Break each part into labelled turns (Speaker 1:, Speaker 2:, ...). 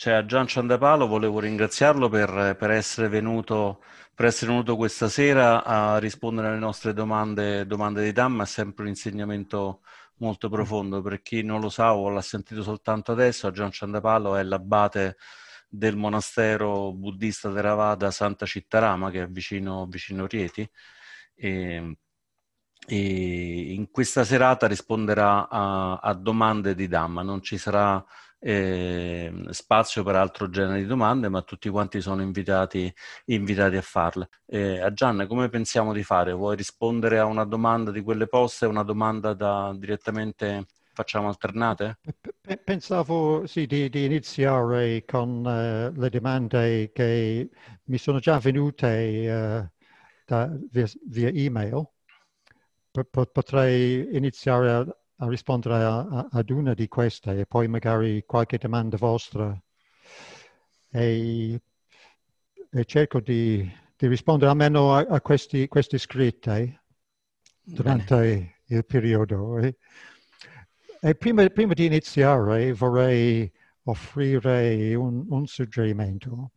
Speaker 1: cioè, a Gian Ciandapalo volevo ringraziarlo per, per, essere venuto, per essere venuto questa sera a rispondere alle nostre domande, domande di Damma, è sempre un insegnamento molto profondo. Per chi non lo sa o l'ha sentito soltanto adesso, a Gian Ciandapalo è l'abate del monastero buddista Theravada Santa Cittarama, che è vicino, vicino Rieti. E, e in questa serata risponderà a, a domande di Dhamma, non ci sarà eh, spazio per altro genere di domande, ma tutti quanti sono invitati, invitati a farle. Eh, a Gianna, come pensiamo di fare? Vuoi rispondere a una domanda di quelle poste, una domanda da direttamente facciamo alternate?
Speaker 2: Pensavo sì, di, di iniziare con uh, le domande che mi sono già venute uh, da, via, via, email. Potrei iniziare a, a rispondere a, a, ad una di queste e poi magari qualche domanda vostra. E, e cerco di, di, rispondere almeno a, a questi, queste scritte durante Bene. il periodo. E, e prima, prima, di iniziare vorrei offrire un, un suggerimento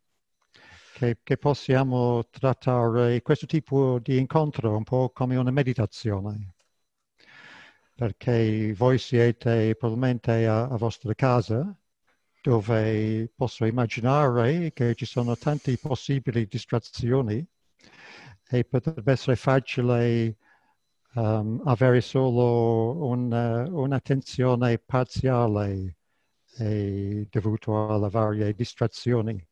Speaker 2: che, che, possiamo trattare questo tipo di incontro un po' come una meditazione. Perché voi siete probabilmente a, a vostra casa dove posso immaginare che ci sono tante possibili distrazioni e potrebbe essere facile um, avere solo una, un'attenzione parziale dovuto alle varie distrazioni.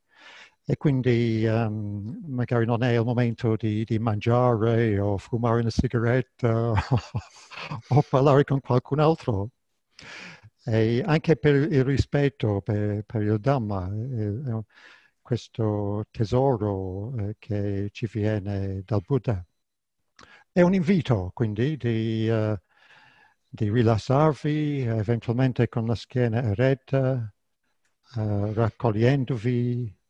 Speaker 2: E quindi um, magari non è il momento di, di, mangiare o fumare una sigaretta o parlare con qualcun altro. E anche per il rispetto per, per il Dhamma, eh, questo tesoro eh, che ci viene dal Buddha. È un invito quindi di, uh, di rilassarvi, eventualmente con la schiena eretta, uh, raccogliendovi,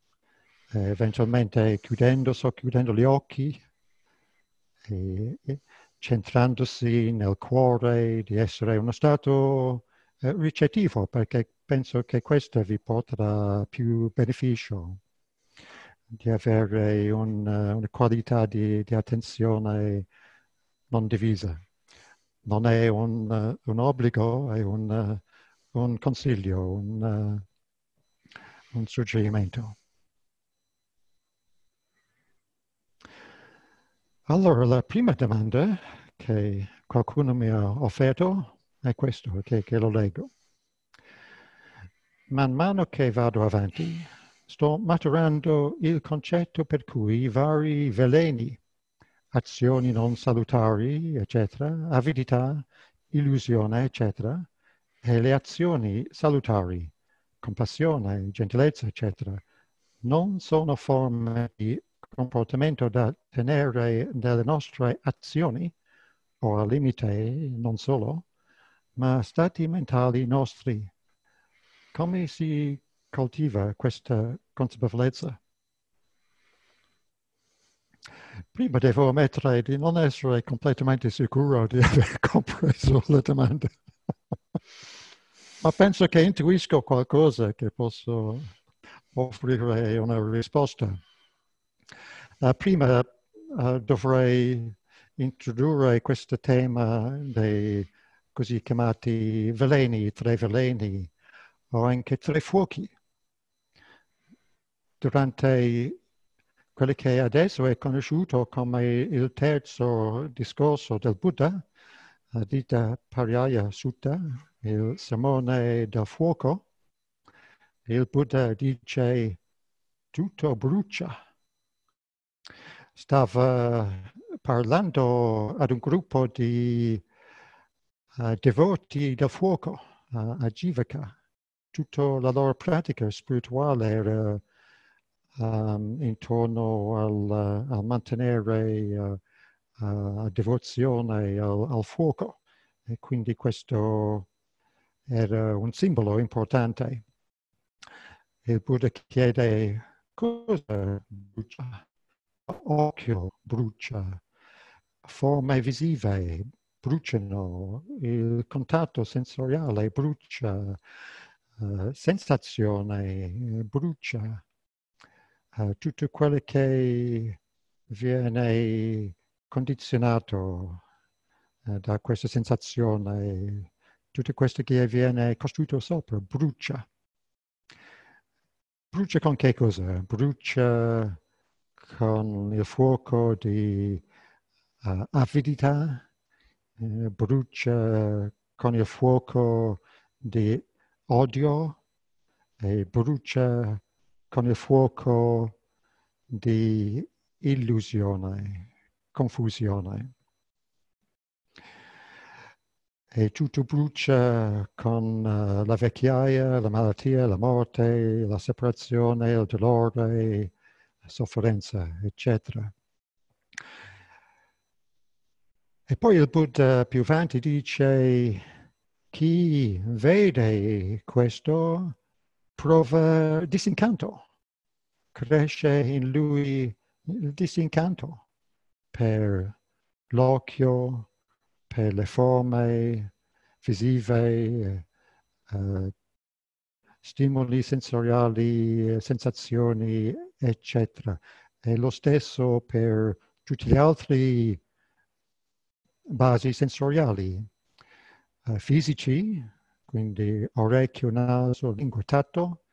Speaker 2: eventualmente chiudendo, socchiudendo gli occhi, e, e centrandosi nel cuore, di essere uno stato uh, ricettivo, perché penso che questo vi porterà più beneficio di avere un, una qualità di, di attenzione non divisa. Non è un, un obbligo, è un, un consiglio, un, un suggerimento. Allora, la prima domanda che qualcuno mi ha offerto è questo, che, che lo leggo. Man mano che vado avanti, sto maturando il concetto per cui i vari veleni azioni non salutari, eccetera, avidità, illusione, eccetera, e le azioni salutari, compassione, gentilezza, eccetera, non sono forme di comportamento da tenere nelle nostre azioni, o al limite non solo, ma stati mentali nostri. Come si coltiva questa consapevolezza? Prima devo ammettere di non essere completamente sicuro di aver compreso la domanda. Ma penso che intuisco qualcosa che posso offrire una risposta. Uh, prima uh, dovrei introdurre questo tema dei così chiamati veleni, tre veleni o anche tre fuochi. Durante quello che adesso è conosciuto come il terzo discorso del Buddha, Dita Pariyaya Sutta, il sermone del fuoco, il Buddha dice tutto brucia. Stava parlando ad un gruppo di uh, devoti del fuoco uh, a Jivaka. Tutta la loro pratica spirituale era um, intorno al, al mantenere uh, uh, devozione al, al, fuoco e quindi questo era un simbolo importante. Il Buddha chiede cosa brucia, occhio brucia, forme visive bruciano, il contatto sensoriale brucia, uh, sensazione brucia, uh, tutto quello che viene condizionato uh, da questa sensazione, tutto questo che viene costruito sopra brucia. Brucia con che cosa? Brucia con il fuoco di uh, avidità, eh, brucia con il fuoco di odio e brucia con il fuoco di illusione, confusione. E tutto brucia con uh, la vecchiaia, la malattia, la morte, la separazione, il dolore, sofferenza, eccetera. E poi il Buddha più avanti dice chi vede questo prova disincanto, cresce in lui il disincanto per l'occhio, per le forme visive, uh, stimoli sensoriali, sensazioni, eccetera. E lo stesso per tutti gli altri basi sensoriali, uh, fisici, quindi orecchio, naso, lingua, tatto,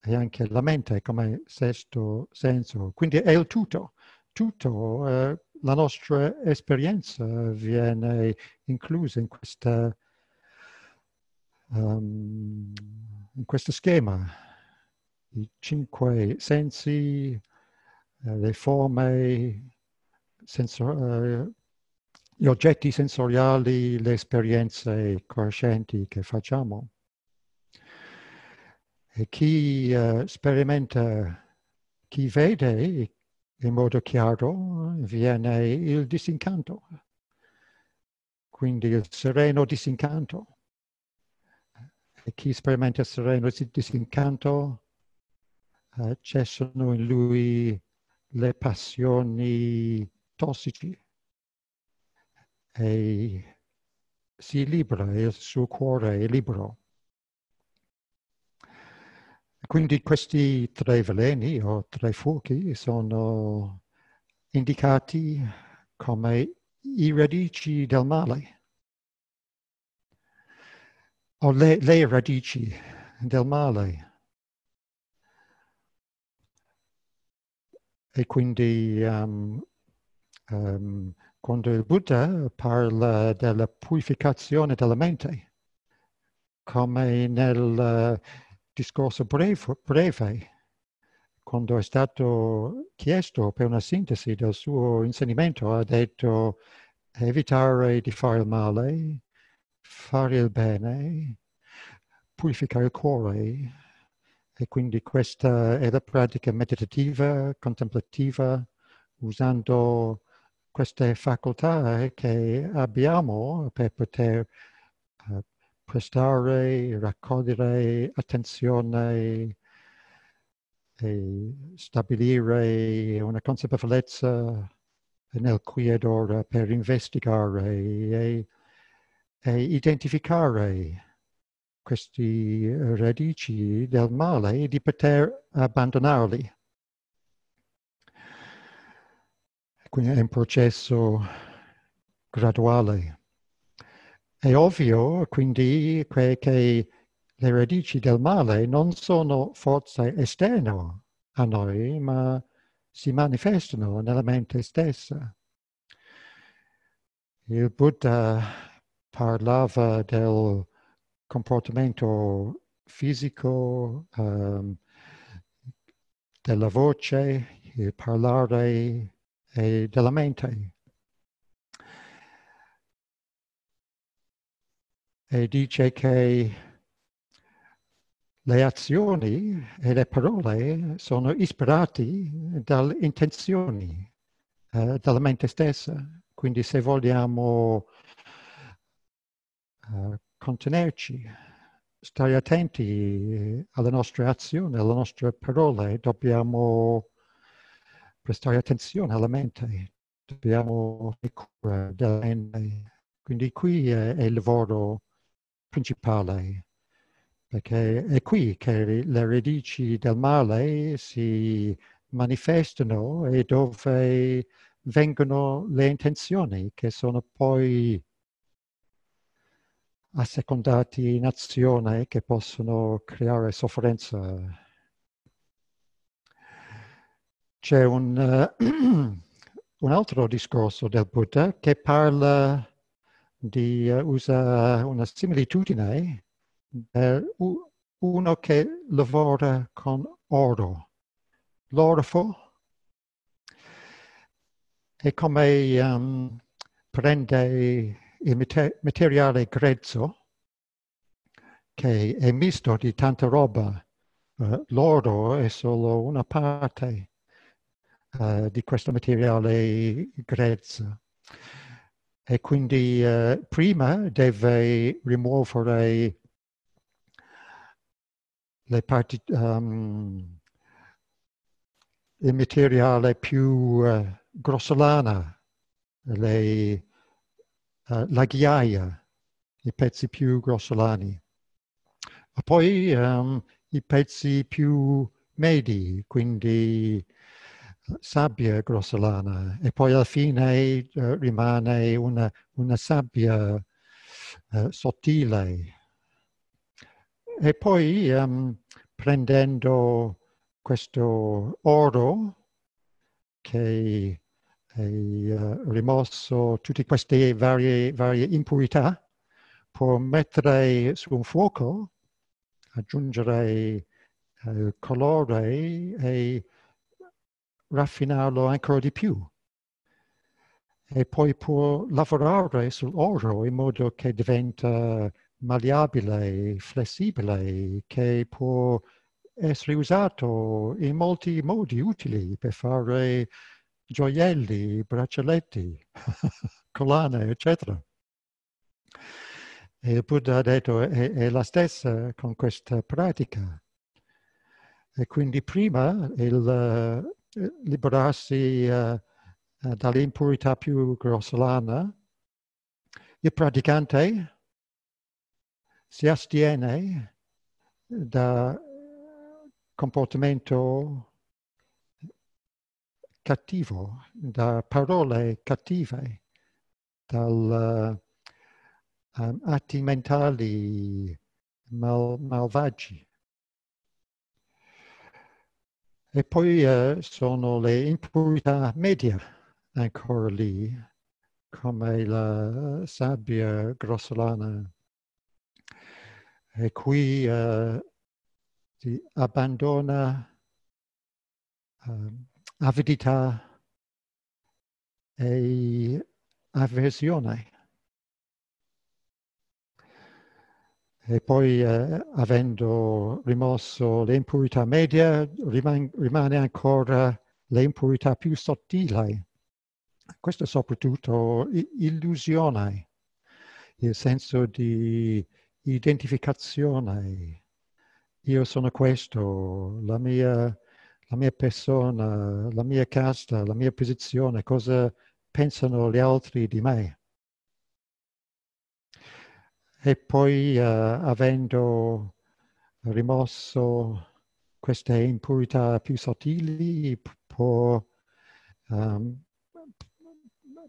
Speaker 2: e anche la mente come sesto senso. Quindi è il tutto, tutto, uh, la nostra esperienza viene inclusa in questa um, in questo schema, i cinque sensi, eh, le forme, sensor- eh, gli oggetti sensoriali, le esperienze coscienti che facciamo. E chi uh, sperimenta, chi vede in modo chiaro, viene il disincanto, quindi il sereno disincanto e chi sperimenta il sereno disincanto, uh, cessano in lui le passioni tossici e si libera, il suo cuore è libero. Quindi questi tre veleni o tre fuochi sono indicati come i radici del male. o le, le radici del male. E quindi um, um, quando il Buddha parla della purificazione della mente, come nel uh, discorso breve, breve, quando è stato chiesto per una sintesi del suo insegnamento, ha detto evitare di fare il male, fare il bene, purificare il cuore. E quindi questa è la pratica meditativa, contemplativa, usando queste facoltà che abbiamo per poter uh, prestare, raccogliere attenzione e stabilire una consapevolezza nel qui ed ora per investigare e e identificare questi radici del male e di poter abbandonarli. Quindi è un processo graduale. È ovvio quindi che le radici del male non sono forze esterne a noi, ma si manifestano nella mente stessa. Il Buddha parlava del comportamento fisico, um, della voce, il parlare e della mente. E dice che le azioni e le parole sono ispirate dalle intenzioni eh, della mente stessa. Quindi se vogliamo uh, contenerci, stare attenti alle nostre azioni, alle nostre parole, dobbiamo prestare attenzione alla mente, dobbiamo cura della mente. Quindi qui è, è il lavoro principale perché è qui che le radici del male si manifestano e dove vengono le intenzioni che sono poi assecondati in azione che possono creare sofferenza. C'è un, uh, un altro discorso del Buddha che parla di, uh, usa una similitudine per uno che lavora con oro. L'orfo è come um, prende il materiale grezzo che è misto di tanta roba. Uh, l'oro è solo una parte uh, di questo materiale grezzo. E quindi uh, prima deve rimuovere le parti, um, il materiale più grossolana, le uh, la ghiaia, i pezzi più grossolani. E poi um, i pezzi più medi, quindi sabbia grossolana e poi alla fine uh, rimane una, una sabbia uh, sottile. E poi um, prendendo questo oro che e uh, rimosso tutte queste varie, varie impurità, può mettere su un fuoco, aggiungere uh, colore e raffinarlo ancora di più. E poi può lavorare sull'oro in modo che diventa malleabile, flessibile, che può essere usato in molti modi utili per fare gioielli, braccialetti, collane, eccetera. E il Buddha ha detto è, è la stessa con questa pratica. E quindi prima il uh, liberarsi uh, dall'impurità più grossolana, il praticante si astiene da comportamento cattivo, da parole cattive, uh, um, atti mentali mal, malvagi. E poi uh, sono le impurità medie ancora lì, come la sabbia grossolana. E qui uh, si abbandona uh, avidità e avversione. E poi, eh, avendo rimosso le impurità medie, rimane, rimane ancora le impurità più sottili. Questo è soprattutto illusione, il senso di identificazione. Io sono questo, la mia la mia persona, la mia casta, la mia posizione, cosa pensano gli altri di me. E poi uh, avendo rimosso queste impurità più sottili, può um,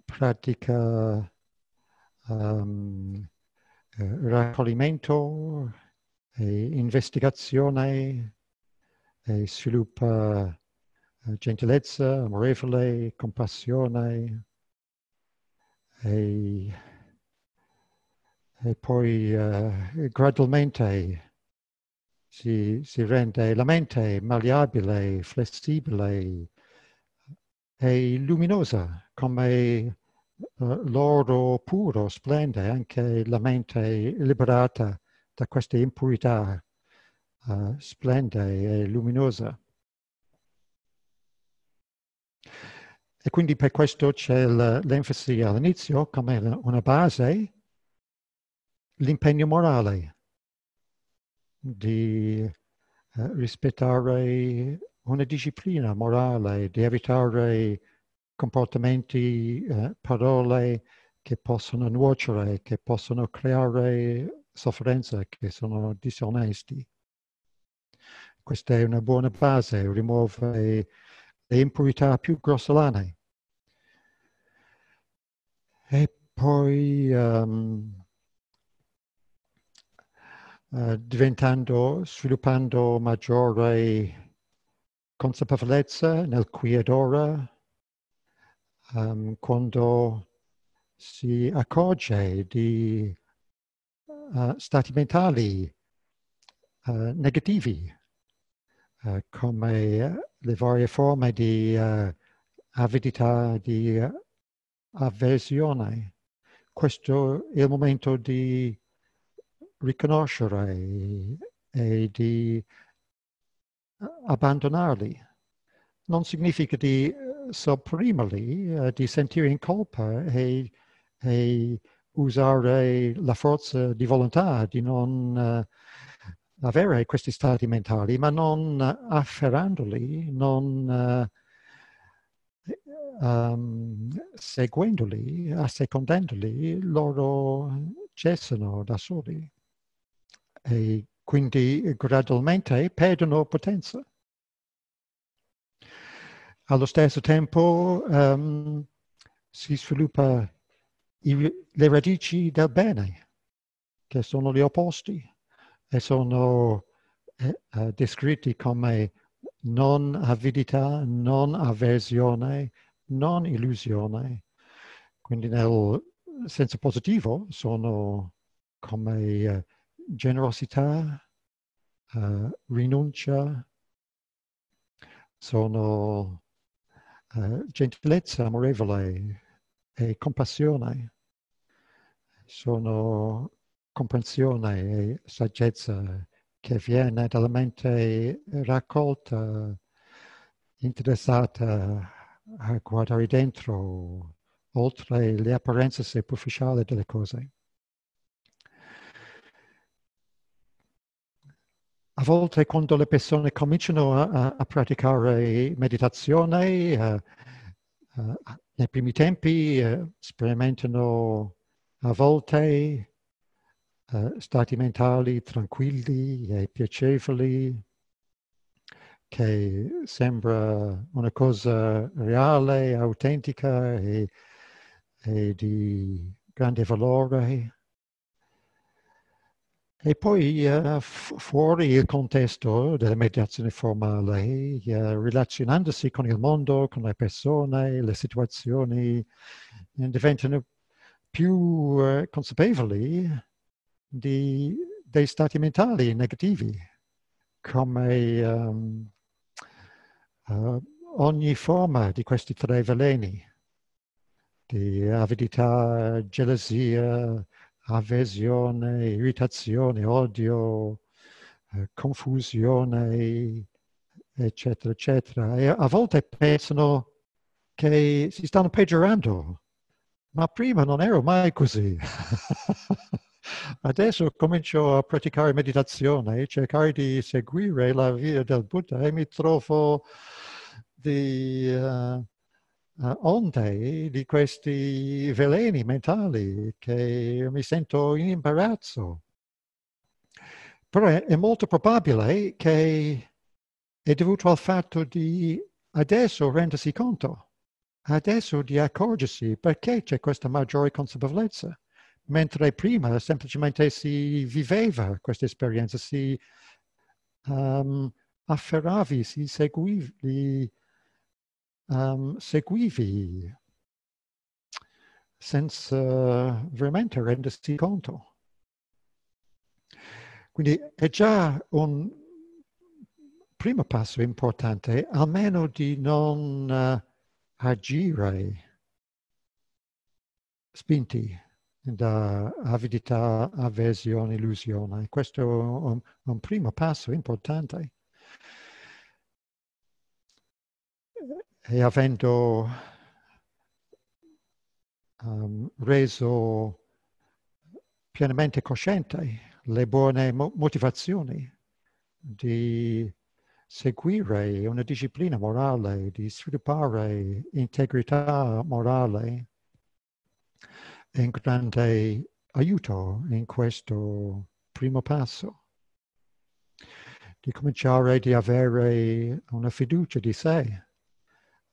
Speaker 2: pratica um, raccoglimento e investigazione e sviluppa eh, gentilezza, amorevole, compassione e, e poi uh, gradualmente si, si, rende la mente malleabile, flessibile e luminosa come uh, l'oro puro splende anche la mente liberata da queste impurità uh, splenda e luminosa. E quindi per questo c'è l'enfasi all'inizio come una base, l'impegno morale di uh, rispettare una disciplina morale, di evitare comportamenti, uh, parole che possono nuocere, che possono creare sofferenza che sono disonesti. Questa è una buona base, rimuove le impurità più grossolane. E poi um, uh, diventando, sviluppando maggiore consapevolezza nel qui ed ora, um, quando si accorge di uh, stati mentali uh, negativi, uh, come le varie forme di avidità, di avversione. Questo è il momento di riconoscere e di abbandonarli. Non significa di sopprimerli, di sentire in colpa e e usare la forza di volontà di non uh, avere questi stati mentali, ma non afferrandoli, non uh, um, seguendoli, assecondandoli, loro cessano da soli e quindi gradualmente perdono potenza. Allo stesso tempo um, si sviluppa i, le radici del bene, che sono gli opposti, e sono eh, eh, descritti come non avidità, non avversione, non illusione. Quindi nel senso positivo sono come eh, generosità, eh, rinuncia, sono eh, gentilezza amorevole e compassione sono comprensione e saggezza che viene dalla mente raccolta, interessata a guardare dentro, oltre le apparenze superficiali delle cose. A volte quando le persone cominciano a, a praticare meditazione, uh, uh, nei primi tempi uh, sperimentano a volte uh, stati mentali tranquilli e piacevoli, che sembra una cosa reale, autentica e, e di grande valore. E poi uh, fuori il contesto della meditazione formale, uh, relazionandosi con il mondo, con le persone, le situazioni, diventano più eh, consapevoli di, dei stati mentali negativi, come um, uh, ogni forma di questi tre veleni, di avidità, gelosia, avversione, irritazione, odio, eh, confusione, eccetera, eccetera. E a volte pensano che si stanno peggiorando ma prima non ero mai così. Adesso comincio a praticare meditazione e cercare di seguire la via del Buddha e mi trovo di uh, onde di questi veleni mentali che mi sento in imbarazzo. Però è, è molto probabile che è dovuto al fatto di adesso rendersi conto adesso di accorgersi perché c'è questa maggiore consapevolezza, mentre prima semplicemente si viveva questa esperienza, si um, afferravi, si seguivi, um, seguivi senza veramente rendersi conto. Quindi è già un primo passo importante, almeno di non uh, agire spinti da avidità, avversione, illusione. Questo è un, un primo passo importante. E avendo um, reso pienamente cosciente le buone motivazioni di seguire una disciplina morale, di sviluppare integrità morale grande aiuto in questo primo passo, di cominciare ad avere una fiducia di sé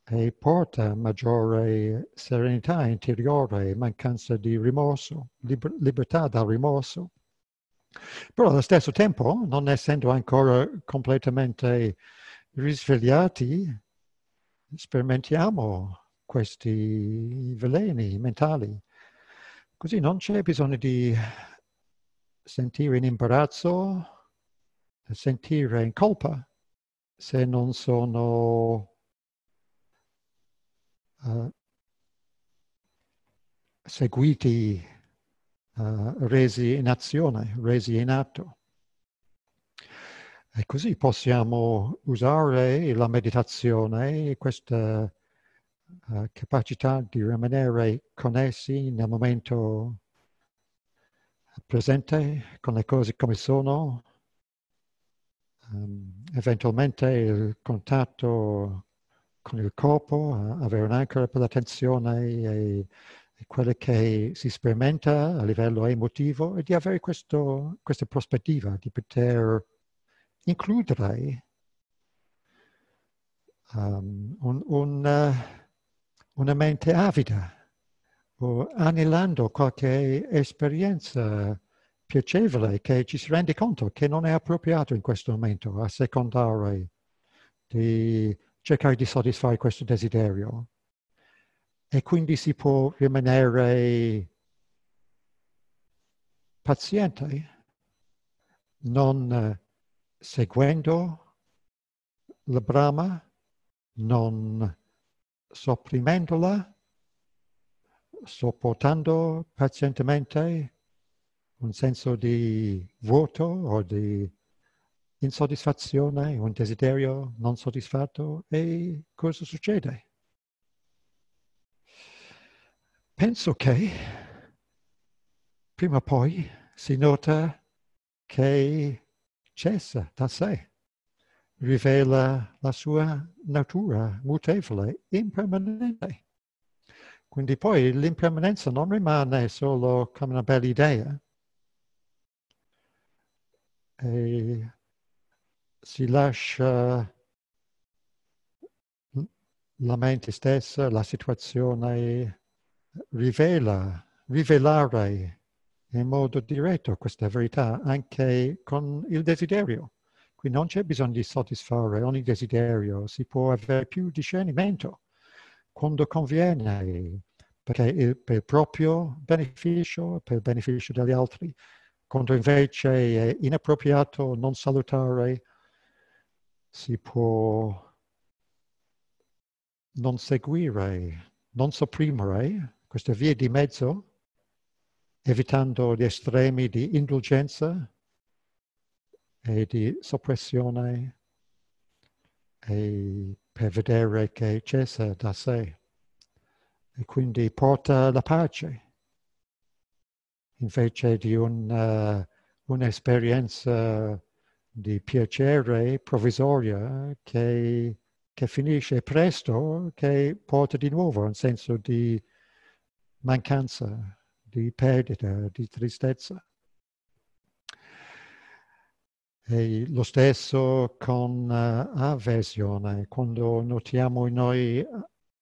Speaker 2: e porta maggiore serenità interiore, mancanza di rimorso, liber- libertà dal rimorso. Però allo stesso tempo, non essendo ancora completamente risvegliati, sperimentiamo questi veleni mentali. Così non c'è bisogno di sentire in imbarazzo, sentire in colpa se non sono uh, seguiti, uh, resi in azione, resi in atto. E così possiamo usare la meditazione, questa uh, capacità di rimanere connessi nel momento presente con le cose come sono, um, eventualmente il contatto con il corpo, avere un'ancora per l'attenzione e, e quello che si sperimenta a livello emotivo e di avere questo, questa prospettiva di poter includere um, un, un, uh, una mente avida o anelando qualche esperienza piacevole che ci si rende conto che non è appropriato in questo momento a secondare di cercare di soddisfare questo desiderio. E quindi si può rimanere paziente, non seguendo la brama, non sopprimendola, sopportando pazientemente un senso di vuoto o di insoddisfazione, un desiderio non soddisfatto e cosa succede? Penso che prima o poi si nota che cessa da sé, rivela la sua natura mutevole, impermanente. Quindi poi l'impermanenza non rimane solo come una bella idea, e si lascia la mente stessa, la situazione rivela, rivelare in modo diretto questa verità anche con il desiderio. Qui non c'è bisogno di soddisfare ogni desiderio, si può avere più discernimento quando conviene, perché per il proprio beneficio, per il beneficio degli altri, quando invece è inappropriato, non salutare, si può non seguire, non sopprimere questa via di mezzo, evitando gli estremi di indulgenza e di soppressione e per vedere che cessa da sé e quindi porta la pace invece di un, uh, un'esperienza di piacere provvisoria che, che, finisce presto, che porta di nuovo un senso di mancanza, di perdita, di tristezza. E lo stesso con uh, avversione, quando notiamo in noi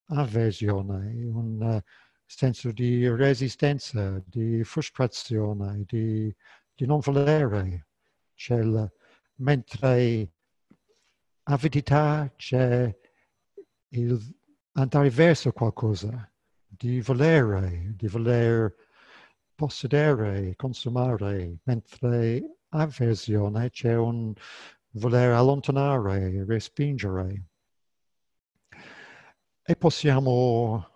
Speaker 2: avversione, un uh, senso di resistenza, di frustrazione, di, di non volere. C'è il, mentre avidità c'è il andare verso qualcosa, di volere, di voler possedere, consumare, mentre avversione c'è un voler allontanare, respingere. E possiamo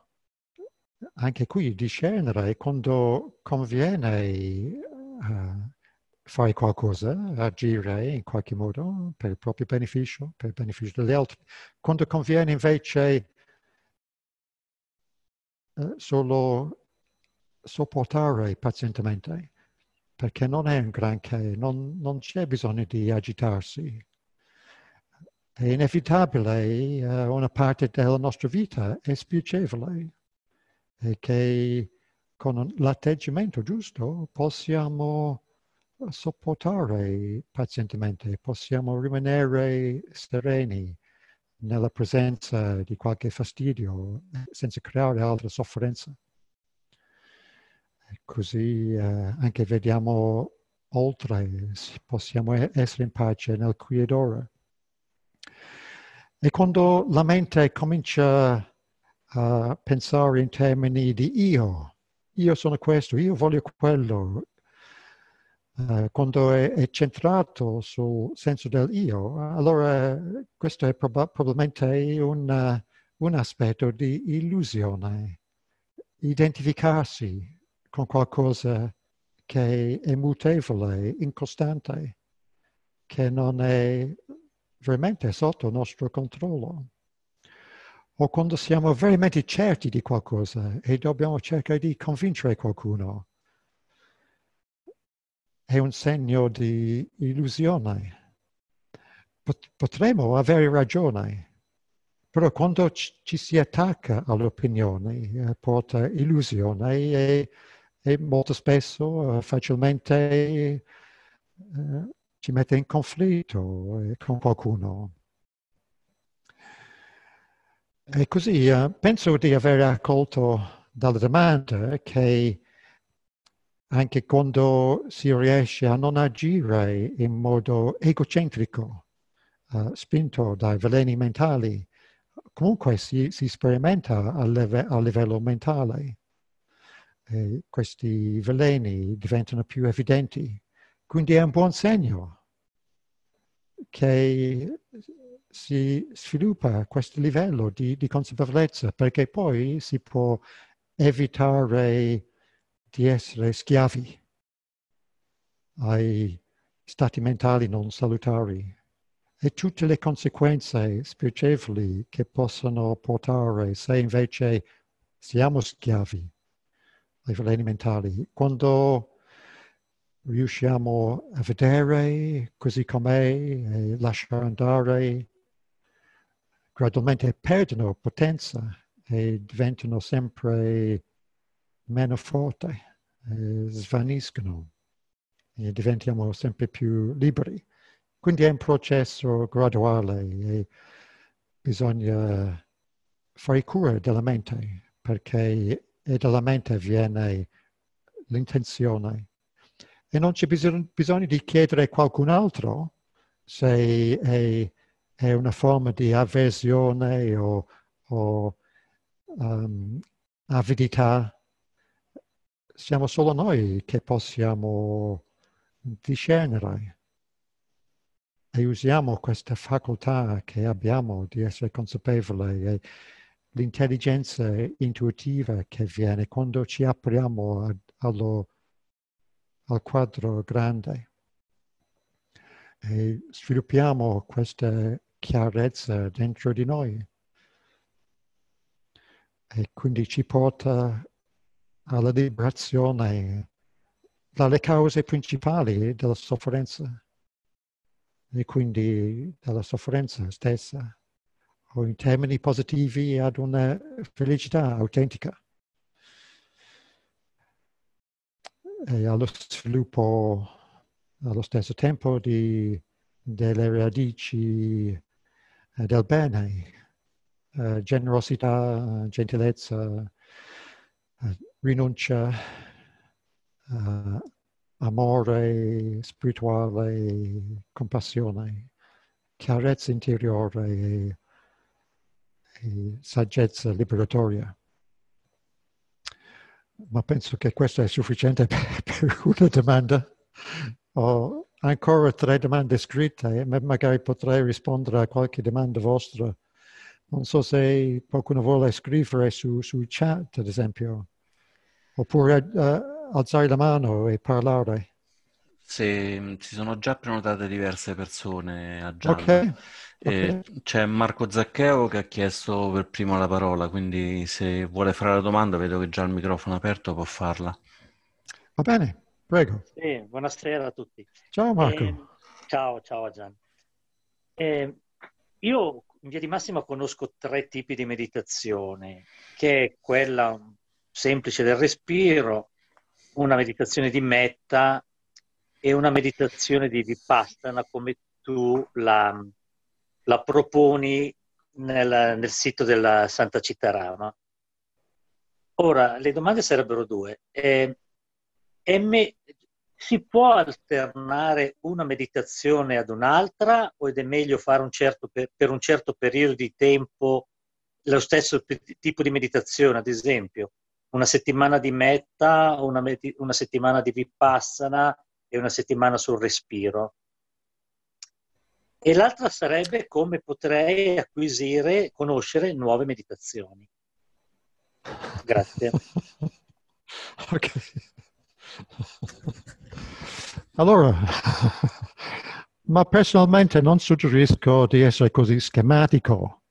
Speaker 2: anche qui discernere quando conviene uh, fare qualcosa, agire in qualche modo per il proprio beneficio, per il beneficio degli altri. Quando conviene invece uh, solo sopportare pazientemente, perché non è un granché, non, non c'è bisogno di agitarsi. È inevitabile, uh, una parte della nostra vita è spiacevole e che con l'atteggiamento giusto possiamo sopportare pazientemente, possiamo rimanere sereni nella presenza di qualche fastidio senza creare altra sofferenza. Così eh, anche vediamo oltre, possiamo essere in pace nel qui ed ora. E quando la mente comincia a pensare in termini di io, io sono questo, io voglio quello, uh, quando è, è, centrato sul senso del io, allora questo è prob- probabilmente un, un aspetto di illusione, identificarsi con qualcosa che è mutevole, incostante, che non è veramente sotto il nostro controllo. O quando siamo veramente certi di qualcosa e dobbiamo cercare di convincere qualcuno. È un segno di illusione. Potremmo avere ragione, però quando ci si attacca all'opinione eh, porta illusione e e molto spesso uh, facilmente uh, ci mette in conflitto eh, con qualcuno. E così uh, penso di aver accolto dalla domanda che anche quando si riesce a non agire in modo egocentrico, spinto dai veleni mentali, comunque si, si sperimenta a, leve, a livello mentale eh, questi veleni diventano più evidenti. Quindi è un buon segno che si sviluppa questo livello di, di consapevolezza perché poi si può evitare di essere schiavi ai stati mentali non salutari e tutte le conseguenze spiacevoli che possono portare se invece siamo schiavi ai veleni mentali. Quando riusciamo a vedere così com'è e lasciare andare, gradualmente perdono potenza e diventano sempre meno forti, svaniscono e diventiamo sempre più liberi. Quindi è un processo graduale e bisogna fare cura della mente perché e dalla mente viene l'intenzione. E non c'è bisogno, bisogno di chiedere a qualcun altro se è, è una forma di avversione o, o um, avidità. Siamo solo noi che possiamo discernere e usiamo questa facoltà che abbiamo di essere consapevoli l'intelligenza intuitiva che viene. Quando ci apriamo a, allo, al quadro grande e sviluppiamo questa chiarezza dentro di noi. E quindi ci porta alla liberazione dalle cause principali della sofferenza. E quindi dalla sofferenza stessa o in termini positivi ad una felicità autentica. E allo sviluppo allo stesso tempo di, delle radici eh, del bene, eh, generosità, gentilezza, eh, rinuncia, eh, amore spirituale, compassione, chiarezza interiore saggezza liberatoria. Ma penso che questo è sufficiente per, per una domanda. Ho ancora tre domande scritte e magari potrei rispondere a qualche domanda vostra. Non so se qualcuno vuole scrivere su, su chat, ad esempio, oppure uh, alzare la mano e parlare.
Speaker 1: Se, si sono già prenotate diverse persone a Gian.
Speaker 2: Ok.
Speaker 1: Eh, c'è Marco Zaccheo che ha chiesto per primo la parola, quindi se vuole fare la domanda, vedo che già il microfono è aperto, può farla.
Speaker 2: Va bene, prego.
Speaker 3: Sì, buonasera a tutti.
Speaker 2: Ciao Marco.
Speaker 3: Eh, ciao, ciao Gian. Eh, io in via di massima conosco tre tipi di meditazione, che è quella semplice del respiro, una meditazione di metta e una meditazione di Vipassana come tu la, la proponi nel, nel, sito della Santa Città Rama. Ora, le domande sarebbero due. Eh, me, si può alternare una meditazione ad un'altra o è meglio fare un certo, per, per un certo periodo di tempo lo stesso tipo di meditazione, ad esempio? una settimana di metta, una, una settimana di vipassana e una settimana sul respiro. E l'altra sarebbe come potrei acquisire, conoscere nuove meditazioni. Grazie.
Speaker 2: ok. Allora, ma personalmente non suggerisco di essere così schematico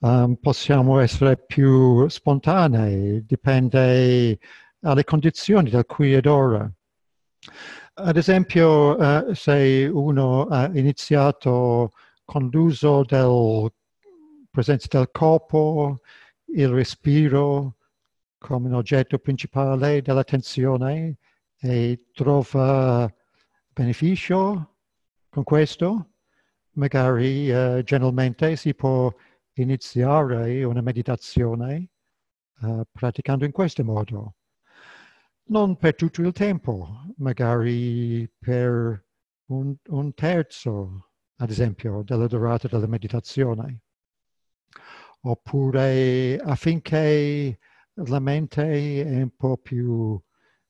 Speaker 2: um, possiamo essere più spontanei, dipende dalle condizioni del qui ed ora. Ad esempio, uh, se uno ha iniziato con l'uso della presenza del corpo, il respiro come un oggetto principale dell'attenzione e trova beneficio con questo, magari uh, generalmente si può iniziare una meditazione uh, praticando in questo modo. Non per tutto il tempo, magari per un, un terzo, ad esempio, della durata della meditazione. Oppure affinché la mente è un po' più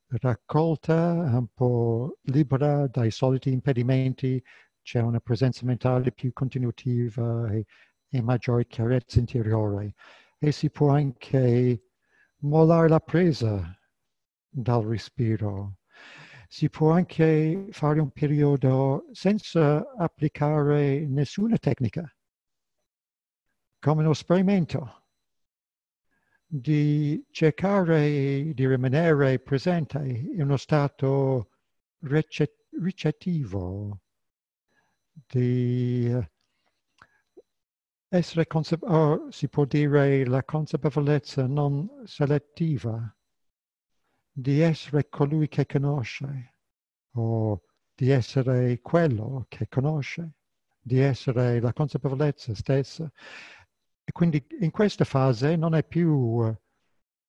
Speaker 2: raccolta, un po' libera dai soliti impedimenti, c'è una presenza mentale più continuativa e e maggiore chiarezza interiore e si può anche mollare la presa dal respiro. Si può anche fare un periodo senza applicare nessuna tecnica, come uno esperimento, di cercare di rimanere presente in uno stato ricettivo, di essere oh, si può dire la consapevolezza non selettiva di essere colui che conosce o di essere quello che conosce, di essere la consapevolezza stessa. E quindi in questa fase non è più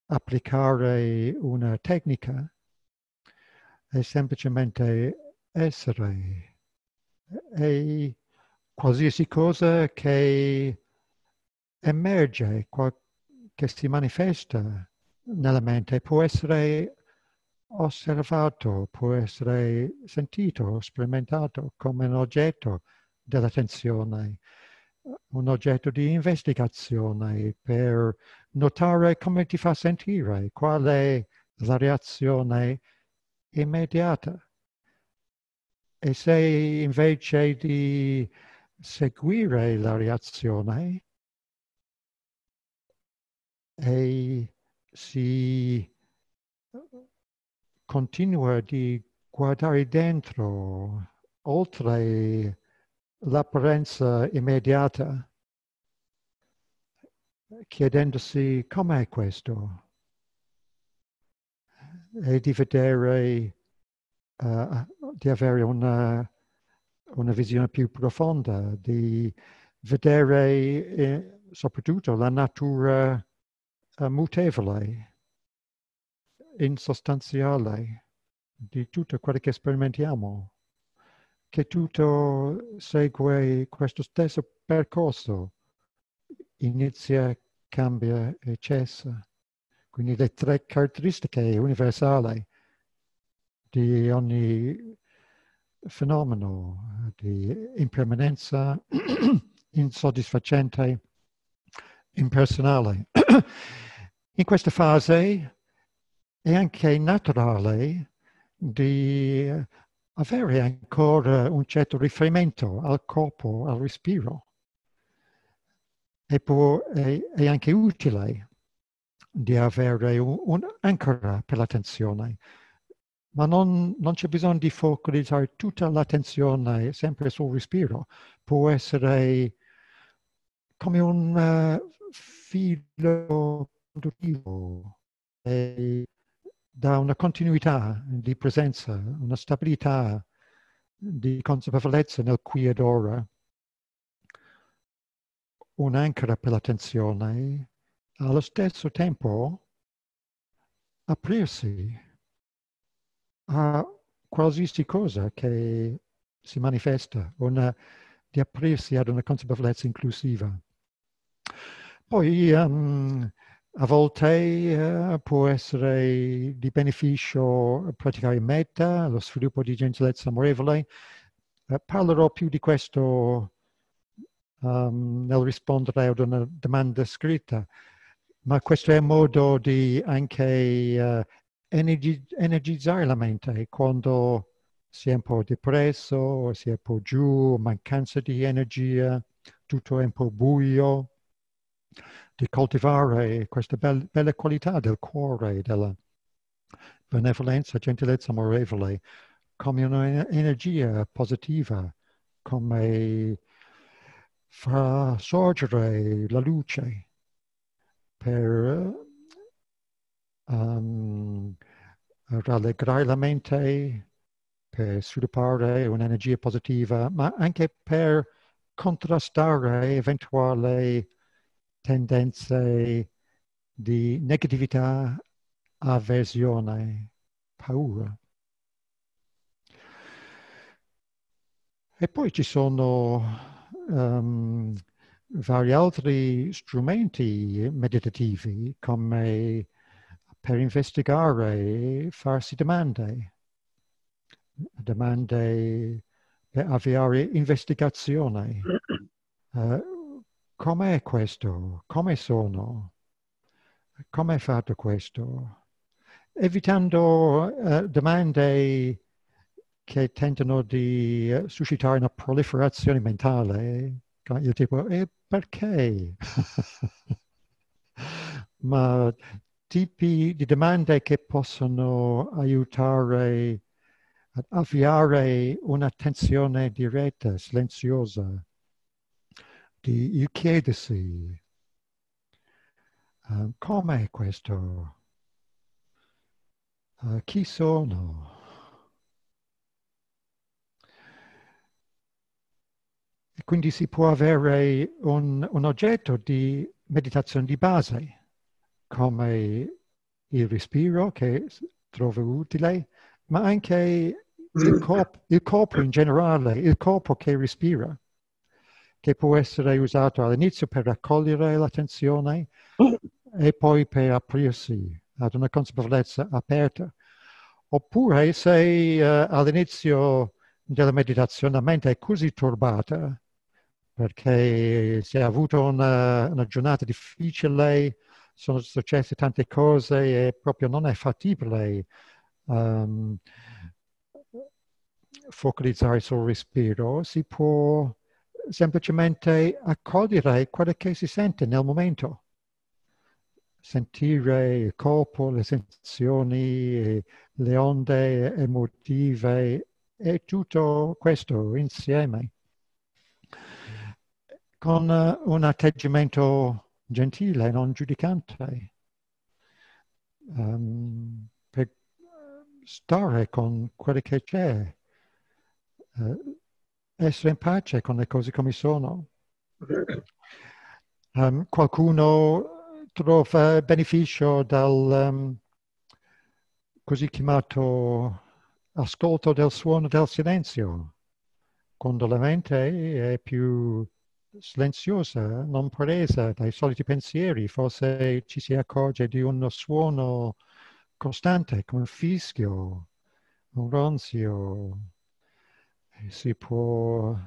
Speaker 2: applicare una tecnica, è semplicemente essere. E qualsiasi cosa che emerge, che si manifesta nella mente, può essere osservato, può essere sentito, sperimentato come un oggetto dell'attenzione, un oggetto di investigazione per notare come ti fa sentire, qual è la reazione immediata. E se invece di seguire la reazione e si continua di guardare dentro oltre l'apparenza immediata chiedendosi com'è questo. E di vedere, uh, di avere una una visione più profonda, di vedere eh, soprattutto la natura eh, mutevole, insostanziale di tutto quello che sperimentiamo, che tutto segue questo stesso percorso, inizia, cambia e cessa. Quindi le tre caratteristiche universali di ogni fenomeno di impermanenza insoddisfacente, impersonale. In questa fase è anche naturale di avere ancora un certo riferimento al corpo, al respiro. E può, è, è anche utile di avere un'ancora un per l'attenzione ma non, non, c'è bisogno di focalizzare tutta l'attenzione sempre sul respiro. Può essere come un uh, filo conduttivo dà una continuità di presenza, una stabilità di consapevolezza nel qui ed ora, un'ancora per l'attenzione, allo stesso tempo aprirsi a qualsiasi cosa che si manifesta, una, di aprirsi ad una consapevolezza inclusiva. Poi um, a volte uh, può essere di beneficio praticare meta, lo sviluppo di gentilezza amorevole. Uh, parlerò più di questo um, nel rispondere ad una domanda scritta, ma questo è un modo di anche uh, energi- energizzare la mente quando si è un po' depresso, si è un po' giù, mancanza di energia, tutto è un po' buio di coltivare queste belle, belle qualità del cuore, della benevolenza, gentilezza amorevole, come un'energia positiva, come fa sorgere la luce per um, rallegrare la mente, per sviluppare un'energia positiva, ma anche per contrastare eventuali tendenze di negatività, avversione, paura. E poi ci sono um, vari altri strumenti meditativi come per investigare, farsi domande, domande per avviare investigazione. Uh, com'è questo? Come sono? Come è fatto questo? Evitando uh, domande che tentano di uh, suscitare una proliferazione mentale, il tipo, e perché? Ma tipi di domande che possono aiutare ad avviare un'attenzione diretta, silenziosa, di il chiedersi uh, com'è questo? Uh, chi sono? E quindi si può avere un, un oggetto di meditazione di base, come il respiro che trovo utile, ma anche il corpo, il corpo in generale, il corpo che respira che può essere usato all'inizio per raccogliere l'attenzione e poi per aprirsi ad una consapevolezza aperta. Oppure se uh, all'inizio della meditazione la mente è così turbata perché si è avuto una, una giornata difficile, sono successe tante cose e proprio non è fattibile um, focalizzare sul respiro, si può semplicemente accogliere quello che si sente nel momento. Sentire il corpo, le sensazioni, le onde emotive e tutto questo insieme. Con un atteggiamento gentile, non giudicante, um, per stare con quello che c'è. Uh, essere in pace con le cose come sono. Um, qualcuno trova beneficio dal um, così chiamato ascolto del suono del silenzio, quando la mente è più silenziosa, non presa dai soliti pensieri, forse ci si accorge di uno suono costante come un fischio, un ronzio, si può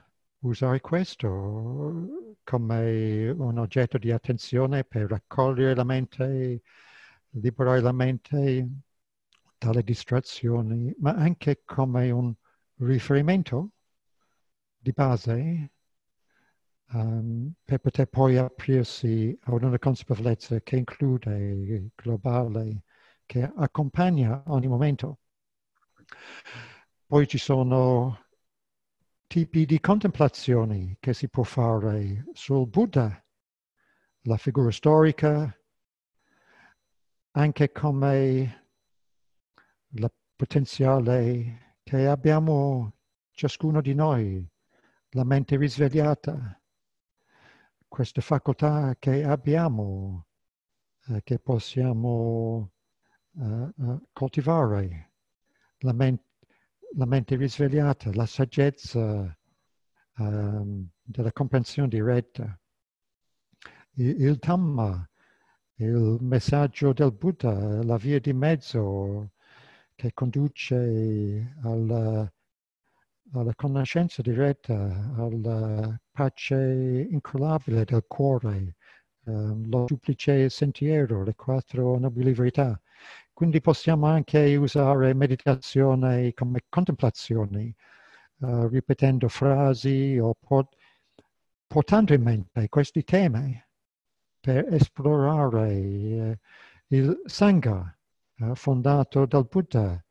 Speaker 2: usare questo come un oggetto di attenzione per raccogliere la mente, liberare la mente dalle distrazioni, ma anche come un riferimento di base um, per poter poi aprirsi a una consapevolezza che include, globale, che accompagna ogni momento. Poi ci sono tipi di contemplazioni che si può fare sul Buddha, la figura storica, anche come la potenziale che abbiamo ciascuno di noi, la mente risvegliata, queste facoltà che abbiamo, eh, che possiamo uh, uh, coltivare, la, men- la, mente risvegliata, la saggezza um, della comprensione diretta, il, il Dhamma, il messaggio del Buddha, la via di mezzo che conduce alla, alla conoscenza diretta, alla pace incrollabile del cuore, um, lo duplice sentiero, le quattro nobili verità. Quindi possiamo anche usare meditazione come contemplazione, uh, ripetendo frasi o port- portando in mente questi temi per esplorare eh, il Sangha eh, fondato dal Buddha.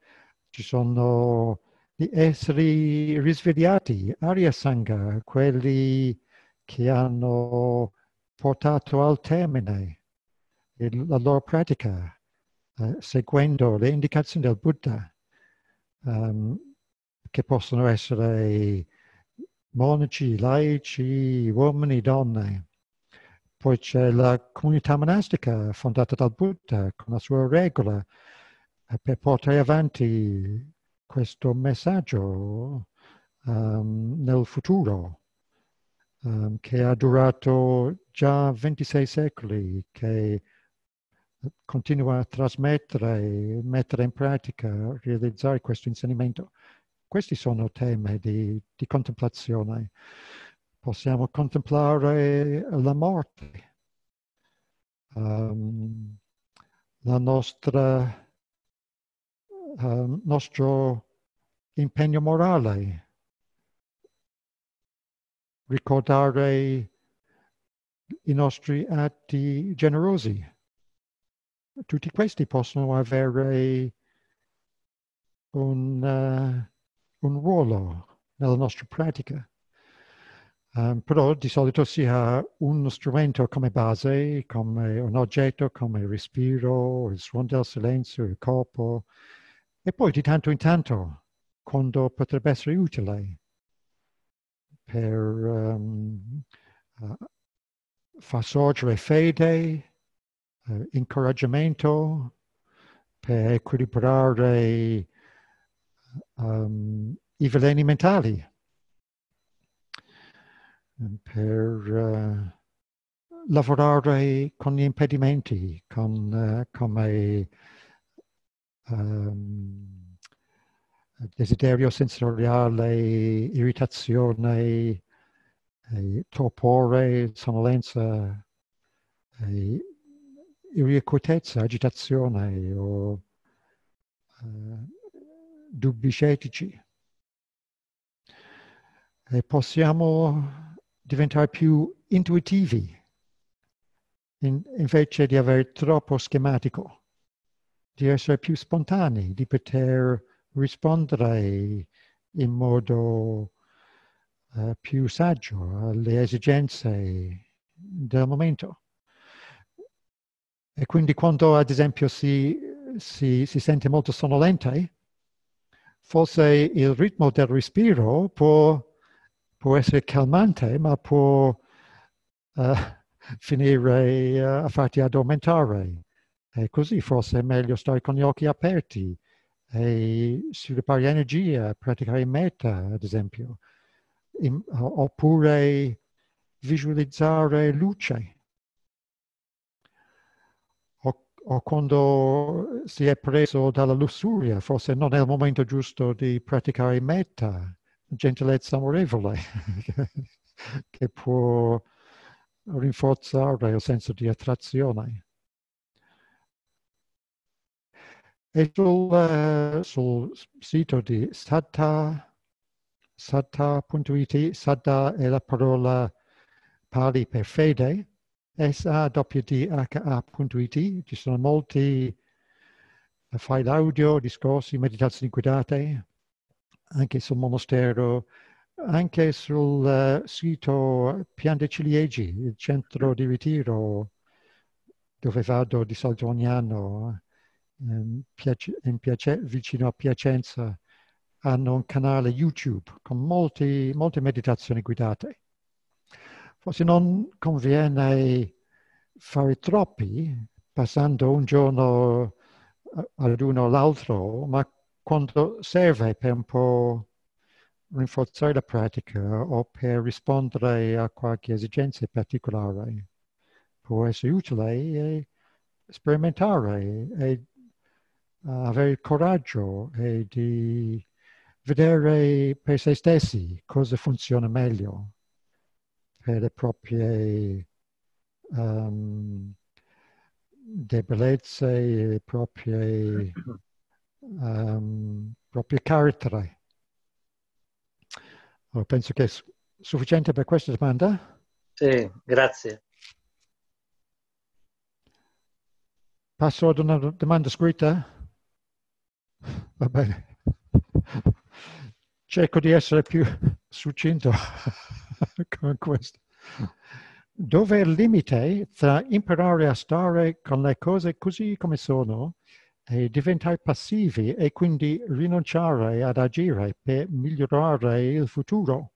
Speaker 2: Ci sono gli esseri risvegliati, Arya Sangha, quelli che hanno portato al termine la loro pratica eh, seguendo le indicazioni del Buddha, um, che possono essere monaci, laici, uomini, donne. Poi c'è la comunità monastica fondata dal Buddha con la sua regola eh, per portare avanti questo messaggio um, nel futuro, um, che ha durato già 26 secoli, che continua a trasmettere, mettere in pratica, realizzare questo insegnamento. Questi sono temi di, di contemplazione possiamo contemplare la morte, um, la nostra, uh, nostro impegno morale, ricordare i nostri atti generosi. Tutti questi possono avere un, uh, un ruolo nella nostra pratica. Um, però di solito si ha uno strumento come base, come un oggetto come il respiro, il suono del silenzio, il corpo, e poi di tanto in tanto, quando potrebbe essere utile per um, uh, far sorgere fede, uh, incoraggiamento, per equilibrare um, i veleni mentali per uh, lavorare con gli impedimenti, con, uh, come um, desiderio sensoriale, irritazione, eh, torpore, sonnolenza, eh, irrequietezza, agitazione o uh, dubbi scettici. E possiamo diventare più intuitivi in, invece di avere troppo schematico, di essere più spontanei, di poter rispondere in modo uh, più saggio alle esigenze del momento. E quindi quando ad esempio si, si, si sente molto sonnolente, forse il ritmo del respiro può può essere calmante, ma può uh, finire uh, a farti addormentare. E così forse è meglio stare con gli occhi aperti e sviluppare energia, praticare meta, ad esempio, in, oppure visualizzare luce. O, quando si è preso dalla lussuria, forse non è il momento giusto di praticare meta gentilezza amorevole che può rinforzare il senso di attrazione. E sul, uh, sul sito di Saddha, saddha.it, Saddha è la parola pari per fede, S-A-W-D-H-A.it, ci sono molti file audio, discorsi, meditazioni guidate, anche sul monastero, anche sul uh, sito Pian de Ciliegi, il centro di ritiro dove vado di solito ogni anno, Piace, in Piace, vicino a Piacenza, hanno un canale YouTube con molti, molte meditazioni guidate. Forse non conviene fare troppi, passando un giorno ad uno o l'altro, ma quando serve per un po' rinforzare la pratica o per rispondere a qualche esigenza particolare, può essere utile sperimentare e avere il coraggio e di vedere per se stessi cosa funziona meglio le proprie um, debolezze, le proprie, um, proprie carattere. Allora, penso che è sufficiente per questa domanda.
Speaker 3: Sì, grazie.
Speaker 2: Passo ad una domanda scritta? Va bene. Cerco di essere più succinto con questo. Dove il limite tra imparare a stare con le cose così come sono e diventare passivi e quindi rinunciare ad agire per migliorare il futuro?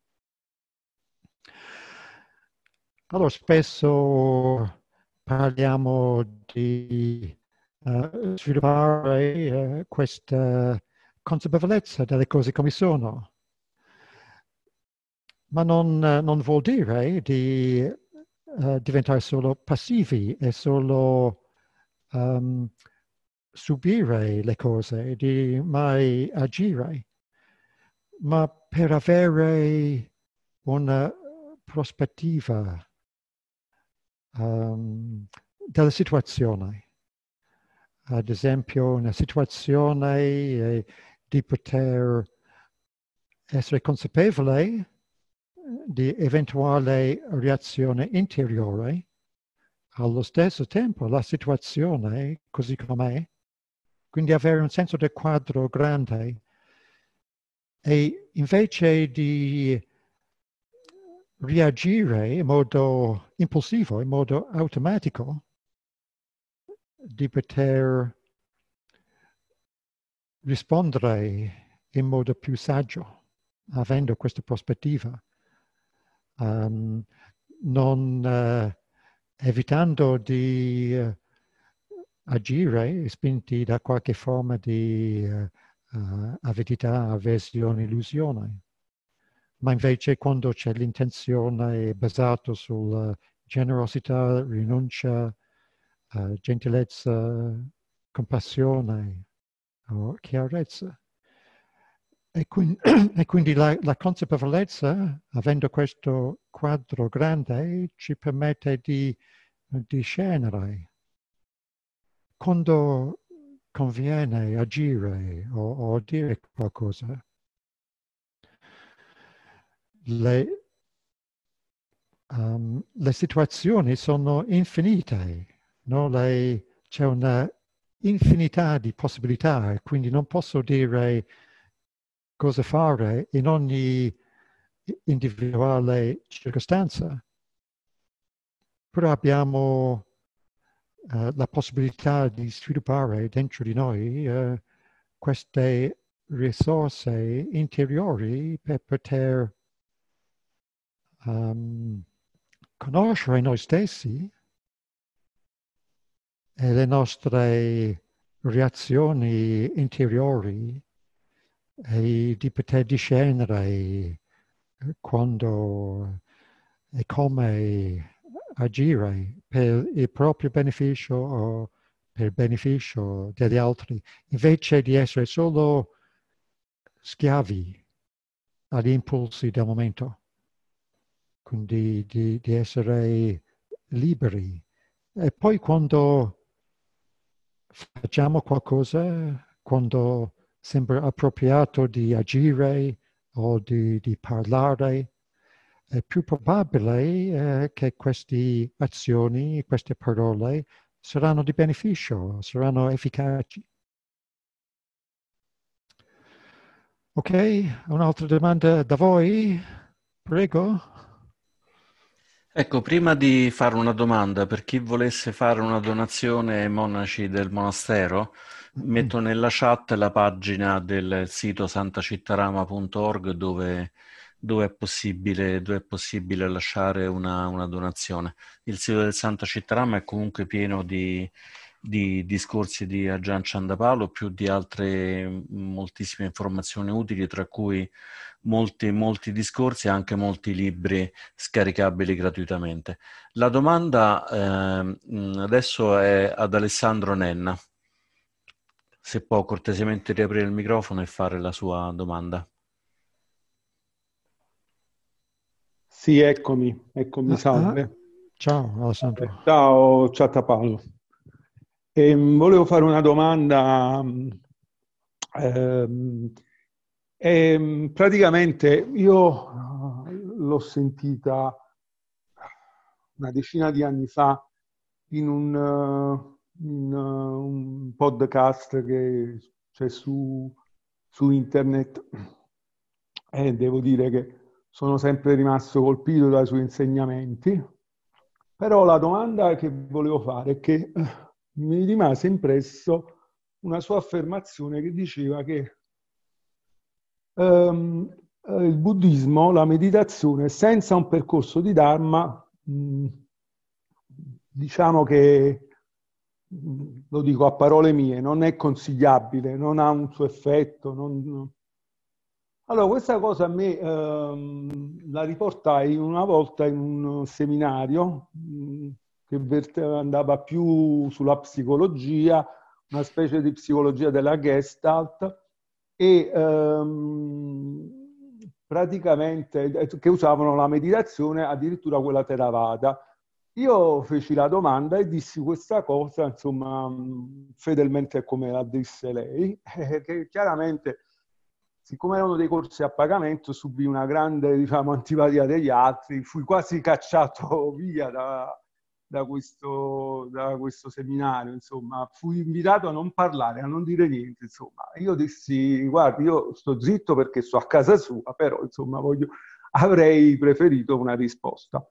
Speaker 2: Allora, spesso parliamo di uh, sviluppare uh, questa consapevolezza delle cose come sono. Ma non, non vuol dire di uh, diventare solo passivi e solo um, subire le cose, di mai agire, ma per avere una prospettiva um, della situazione. Ad esempio, una situazione eh, di poter essere consapevole eh, di eventuale reazione interiore, allo stesso tempo la situazione così com'è, quindi avere un senso del quadro grande e invece di reagire in modo impulsivo, in modo automatico, di poter rispondere in modo più saggio, avendo questa prospettiva, um, non uh, evitando di uh, agire spinti da qualche forma di uh, avidità, avversione, illusione. Ma invece quando c'è l'intenzione basata sulla generosità, rinuncia, gentilezza, compassione, o chiarezza. E quindi, e quindi la, la, consapevolezza, avendo questo quadro grande, ci permette di discernere quando conviene agire o, o dire qualcosa. Le, um, le situazioni sono infinite, no? Le, c'è una infinità di possibilità, quindi non posso dire cosa fare in ogni individuale circostanza. Però abbiamo uh, la possibilità di sviluppare dentro di noi uh, queste risorse interiori per poter um, conoscere noi stessi e le nostre reazioni interiori e di poter discernere quando e come agire per il proprio beneficio o per il beneficio degli altri, invece di essere solo schiavi agli impulsi del momento, quindi di, di essere liberi. E poi quando facciamo qualcosa quando sembra appropriato di agire o di, di parlare, è più probabile eh, che queste azioni, queste parole saranno di beneficio, saranno efficaci. Ok, un'altra domanda da voi? Prego.
Speaker 1: Ecco, prima di fare una domanda, per chi volesse fare una donazione ai monaci del monastero, metto nella chat la pagina del sito santacittarama.org dove, dove, è possibile, dove è possibile lasciare una, una, donazione. Il sito del Santa Cittarama è comunque pieno di, di discorsi di Ajahn Chandapalo, più di altre moltissime informazioni utili, tra cui molti, molti discorsi e anche molti libri scaricabili gratuitamente. La domanda eh, adesso è ad Alessandro Nenna, se può cortesemente riaprire il microfono e fare la sua domanda.
Speaker 4: Sì, eccomi, eccomi, ah, salve. Ah,
Speaker 2: ciao Alessandro.
Speaker 4: Ciao Chattapalo. E, volevo fare una domanda. Ehm, e, praticamente io uh, l'ho sentita una decina di anni fa in un, uh, un podcast che c'è su, su, internet e devo dire che sono sempre rimasto colpito dai suoi insegnamenti. Però la domanda che volevo fare è che mi rimase impresso una sua affermazione che diceva che Um, il buddismo, la meditazione, senza un percorso di Dharma, mm, diciamo che, lo dico a parole mie, non è consigliabile, non ha un suo effetto. Non... Allora, questa cosa a me um, la riportai una volta in un seminario mh, che andava più sulla psicologia, una specie di psicologia della Gestalt, e ehm, praticamente eh, che usavano la meditazione, addirittura quella Theravada. Io feci la domanda e dissi questa cosa, insomma, fedelmente come la disse lei, che chiaramente, siccome erano dei corsi a pagamento, subì una grande, diciamo, antipatia degli altri, fui quasi cacciato via da, da questo, da questo seminario, insomma, fui invitato a non parlare, a non dire niente, insomma. Io dissi, guardi, io sto zitto perché sto a casa sua, però, insomma, voglio, avrei preferito una risposta.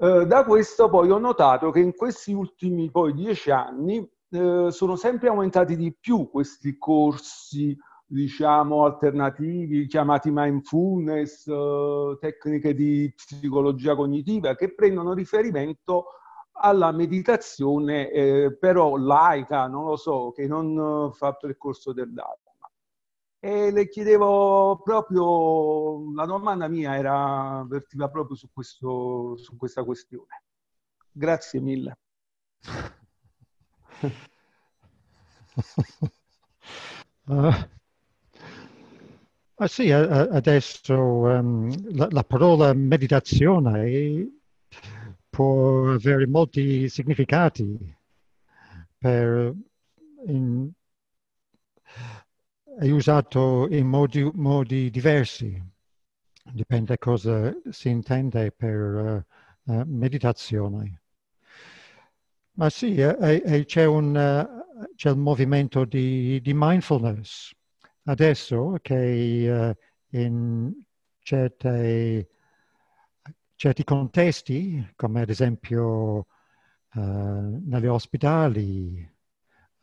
Speaker 4: Eh, da questo poi ho notato che in questi ultimi poi dieci anni eh, sono sempre aumentati di più questi corsi, diciamo, alternativi, chiamati mindfulness, eh, tecniche di psicologia cognitiva, che prendono riferimento alla meditazione eh, però laica, non lo so, che non fa percorso del Dharma. E le chiedevo proprio, la domanda mia era, vertiva proprio su, questo, su questa questione. Grazie mille.
Speaker 2: uh, sì, adesso um, la, la parola meditazione può avere molti significati. Per, in, è usato in modi, modi, diversi, dipende cosa si intende per uh, uh, meditazione. Ma sì, eh, c'è, un, c'è, il movimento di, di mindfulness adesso che in certe certi contesti, come ad esempio negli ospedali,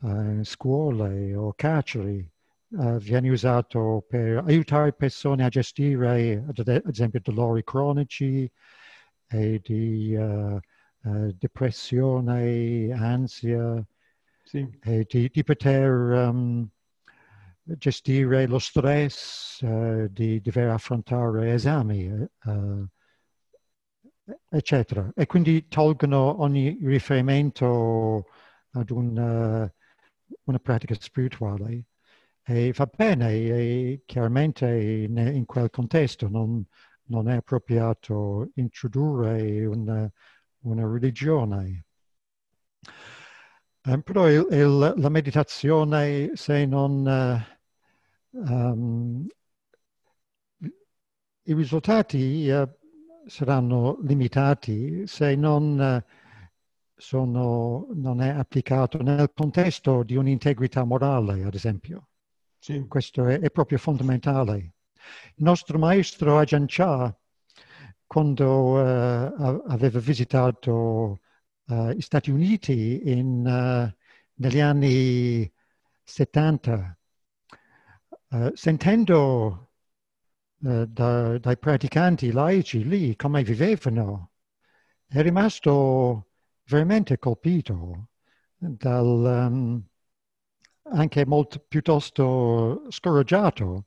Speaker 2: uh, scuole o carceri, uh, viene usato per aiutare persone a gestire, ad esempio, dolori cronici e di uh, depressione, ansia, sì. e di, di poter um, gestire lo stress, di dover affrontare esami eccetera. E quindi tolgono ogni riferimento ad una, una pratica spirituale. E va bene, e chiaramente in, quel contesto non, non, è appropriato introdurre una, una religione. Um, però il, il, la meditazione, se non... Uh, um, I risultati uh, saranno limitati se non, sono, non è applicato nel contesto di un'integrità morale, ad esempio. Sì. Questo è, è, proprio fondamentale. Il nostro maestro Ajahn Chah quando uh, aveva visitato uh, gli Stati Uniti in, uh, negli anni 70, sentendo da, dai praticanti laici lì come vivevano, è rimasto veramente colpito dal, um, anche molto piuttosto scoraggiato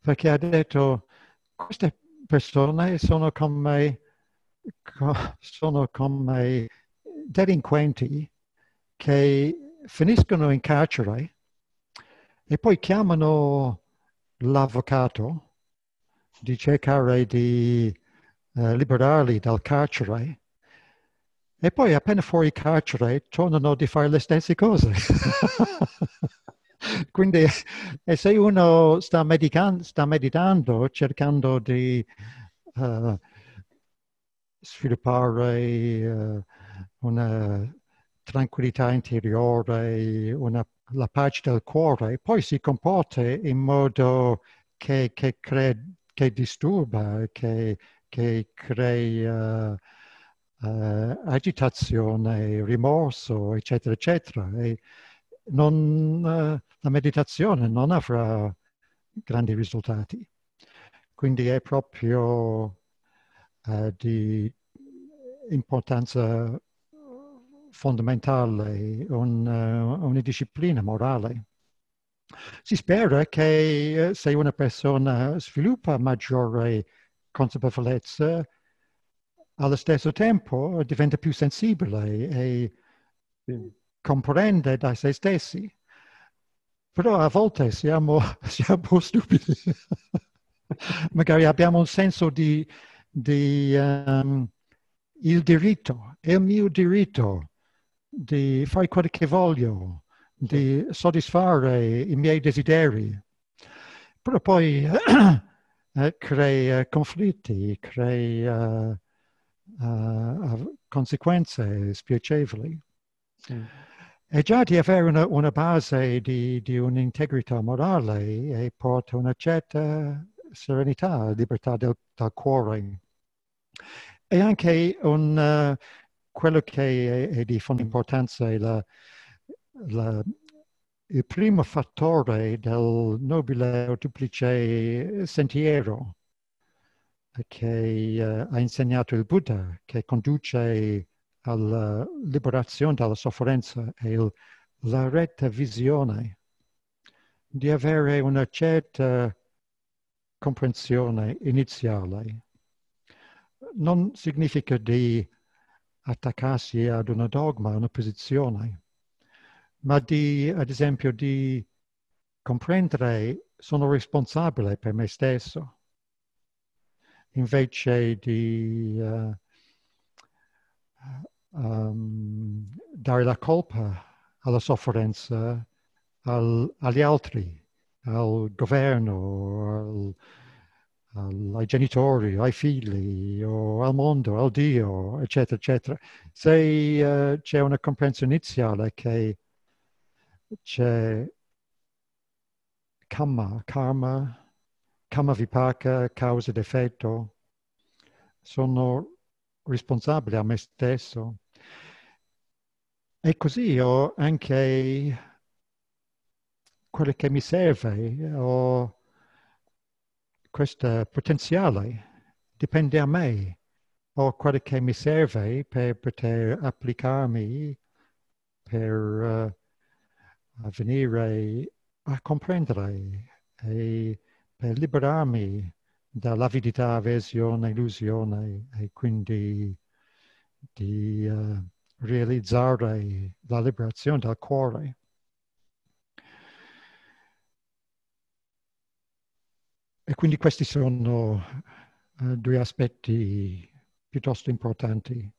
Speaker 2: perché ha detto queste persone sono come, sono come delinquenti che finiscono in carcere e poi chiamano l'avvocato di cercare di uh, liberarli dal carcere e poi appena fuori carcere tornano a fare le stesse cose. Quindi se uno sta, medican- sta meditando, cercando di uh, sviluppare uh, una tranquillità interiore, una, la pace del cuore, poi si comporta in modo che, che, crea, che disturba, che, che crea uh, agitazione, rimorso, eccetera, eccetera. E non, uh, la meditazione non avrà grandi risultati. Quindi è proprio uh, di importanza fondamentale un, uh, una disciplina morale. Si spera che se una persona sviluppa maggiore consapevolezza, allo stesso tempo diventa più sensibile e comprende da se stessi. Però a volte siamo, siamo stupidi. Magari abbiamo un senso di, di um, il diritto, è il mio diritto di fare quello che voglio, di soddisfare i miei desideri. Però poi eh, crea conflitti, crea uh, conseguenze spiacevoli. Sì. E già di avere una, una base di, di, un'integrità morale e porta una certa serenità, libertà del, del cuore. E anche un, uh, quello che è, è, di fonda importanza è la, la, il primo fattore del nobile o duplice sentiero che uh, ha insegnato il Buddha, che conduce alla liberazione dalla sofferenza è il, la retta visione di avere una certa comprensione iniziale. Non significa di attaccarsi ad una dogma, una posizione, ma di, ad esempio, di comprendere sono responsabile per me stesso invece di uh, um, dare la colpa alla sofferenza al, agli altri, al governo, al, al, ai genitori, ai figli, al mondo, al Dio, eccetera, eccetera. Se uh, c'è una comprensione iniziale che c'è karma, karma Kama Vipaka, causa ed effetto, sono responsabile a me stesso. E così ho anche quello che mi serve, ho questo potenziale, dipende a me, ho quello che mi serve per poter applicarmi, per uh, venire a comprendere e per liberarmi dall'avidità, avversione, illusione e quindi di uh, realizzare la liberazione del cuore. E quindi questi sono uh, due aspetti piuttosto importanti.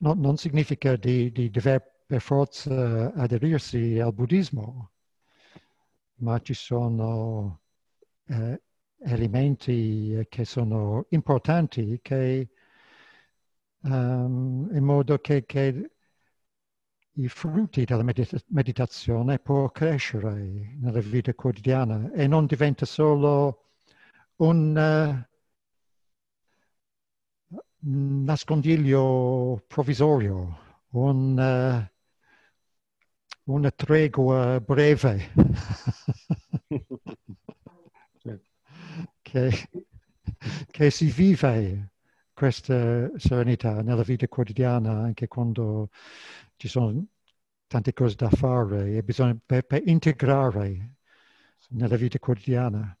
Speaker 2: No, non significa di, di dover per forza aderirsi al buddismo, ma ci sono eh, elementi che sono importanti che, um, in modo che, che, i frutti della medita- meditazione può crescere nella vita quotidiana e non diventa solo un, uh, nascondiglio provvisorio, un, uh, una tregua breve che, che si vive questa serenità nella vita quotidiana anche quando ci sono tante cose da fare e bisogna per, per integrare nella vita quotidiana.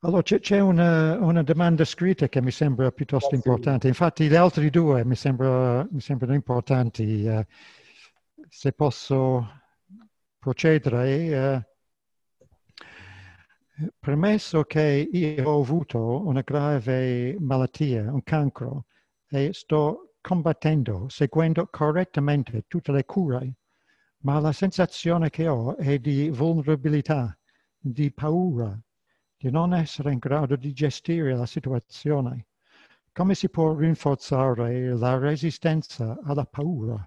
Speaker 2: Allora c'è, c'è una, una, domanda scritta che mi sembra piuttosto ah, importante. Infatti le altre due mi, sembra, mi sembrano importanti. Uh, se posso procedere. Uh, premesso che io ho avuto una grave malattia, un cancro, e sto combattendo, seguendo correttamente tutte le cure, ma la sensazione che ho è di vulnerabilità, di paura, di non essere in grado di gestire la situazione. Come si può rinforzare la resistenza alla paura?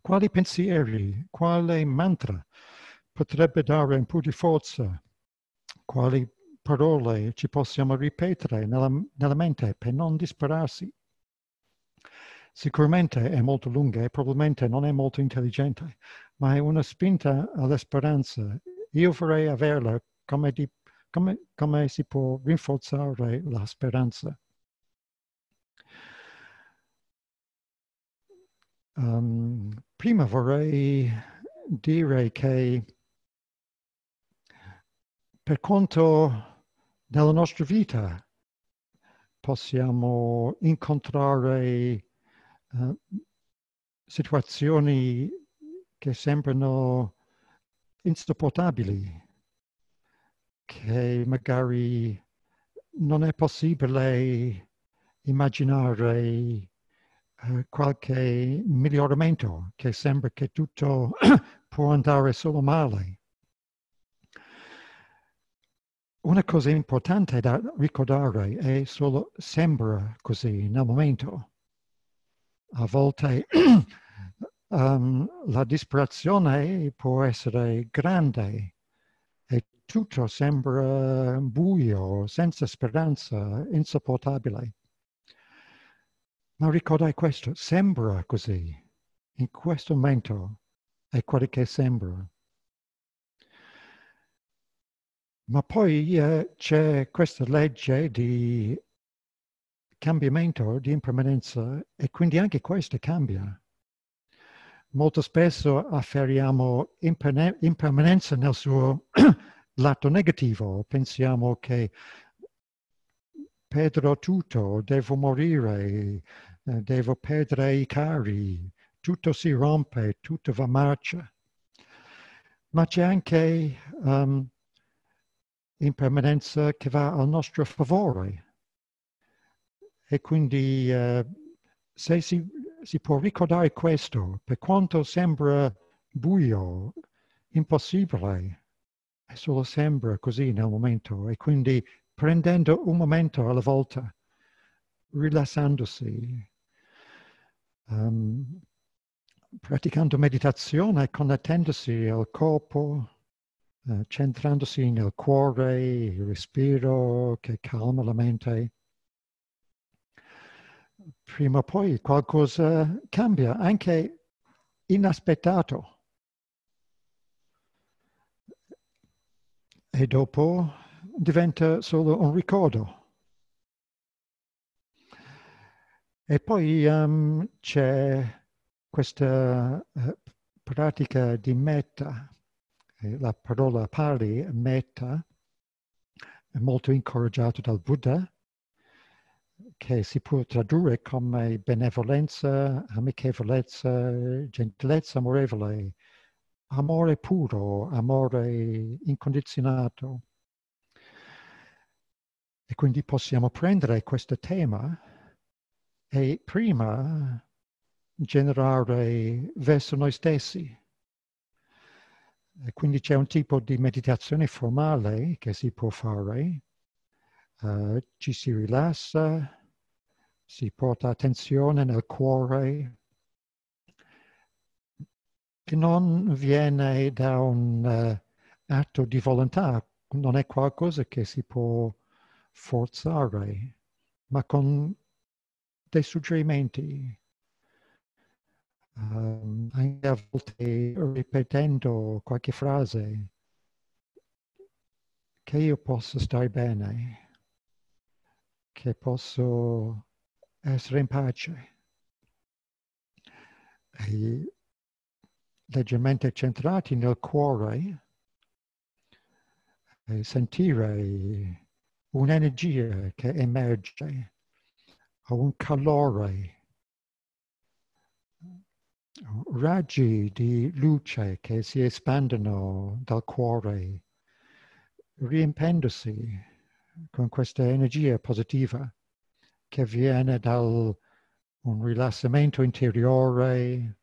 Speaker 2: Quali pensieri, quale mantra potrebbe dare un po' di forza? Quali parole ci possiamo ripetere nella, nella mente per non disperarsi? Sicuramente è molto lunga e probabilmente non è molto intelligente, ma è una spinta alla speranza. Io vorrei averla come di come, come si può rinforzare la speranza? Um, prima vorrei dire che per quanto nella nostra vita possiamo incontrare uh, situazioni che sembrano insopportabili, che magari non è possibile immaginare uh, qualche miglioramento, che sembra che tutto può andare solo male. Una cosa importante da ricordare è solo sembra così nel momento. A volte um, la disperazione può essere grande tutto sembra buio, senza speranza, insopportabile. Ma ricordai questo, sembra così. In questo momento è quello che sembra. Ma poi eh, c'è questa legge di cambiamento, di impermanenza, e quindi anche questo cambia. Molto spesso afferriamo impermanenza nel suo lato negativo, pensiamo che perderò tutto, devo morire, eh, devo perdere i cari, tutto si rompe, tutto va marcia. Ma c'è anche um, impermanenza che va al nostro favore. E quindi uh, se si, si può ricordare questo, per quanto sembra buio, impossibile, è solo sembra così nel momento e quindi prendendo un momento alla volta, rilassandosi, um, praticando meditazione, connettendosi al corpo, uh, centrandosi nel cuore, il respiro che calma la mente. Prima o poi qualcosa cambia, anche inaspettato. e dopo diventa solo un ricordo. E poi um, c'è questa uh, pratica di metta, eh, la parola pali, metta, è molto incoraggiata dal Buddha, che si può tradurre come benevolenza, amichevolezza, gentilezza amorevole, amore puro, amore incondizionato. E quindi possiamo prendere questo tema e prima generare verso noi stessi. E quindi c'è un tipo di meditazione formale che si può fare. Uh, ci si rilassa, si porta attenzione nel cuore, che non viene da un uh, atto di volontà, non è qualcosa che si può forzare, ma con dei suggerimenti, um, anche a volte ripetendo qualche frase, che io possa stare bene, che posso essere in pace. E leggermente centrati nel cuore e sentire un'energia che emerge o un calore, raggi di luce che si espandono dal cuore, riempendosi con questa energia positiva che viene da un rilassamento interiore,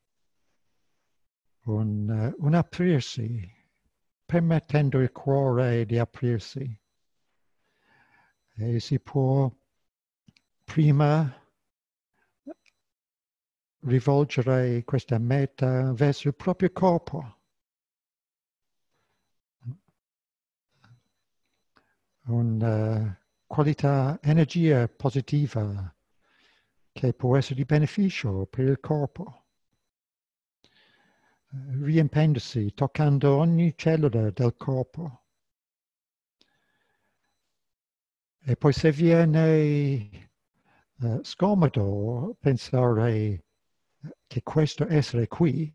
Speaker 2: un, un aprirsi, permettendo il cuore di aprirsi. E si può prima rivolgere questa meta verso il proprio corpo. Una qualità, energia positiva che può essere di beneficio per il corpo riempendosi, toccando ogni cellula del corpo. E poi se viene uh, scomodo pensare che questo essere qui,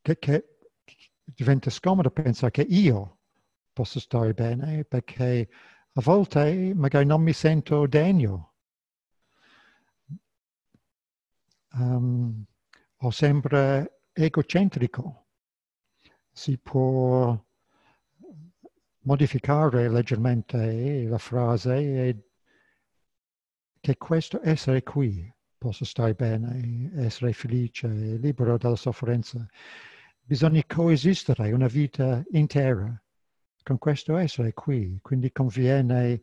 Speaker 2: che, che diventa scomodo pensare che io posso stare bene, perché a volte magari non mi sento degno. Um, ho sempre egocentrico. Si può modificare leggermente la frase e che questo essere qui possa stare bene, essere felice, libero dalla sofferenza. Bisogna coesistere una vita intera. Con questo essere qui, quindi conviene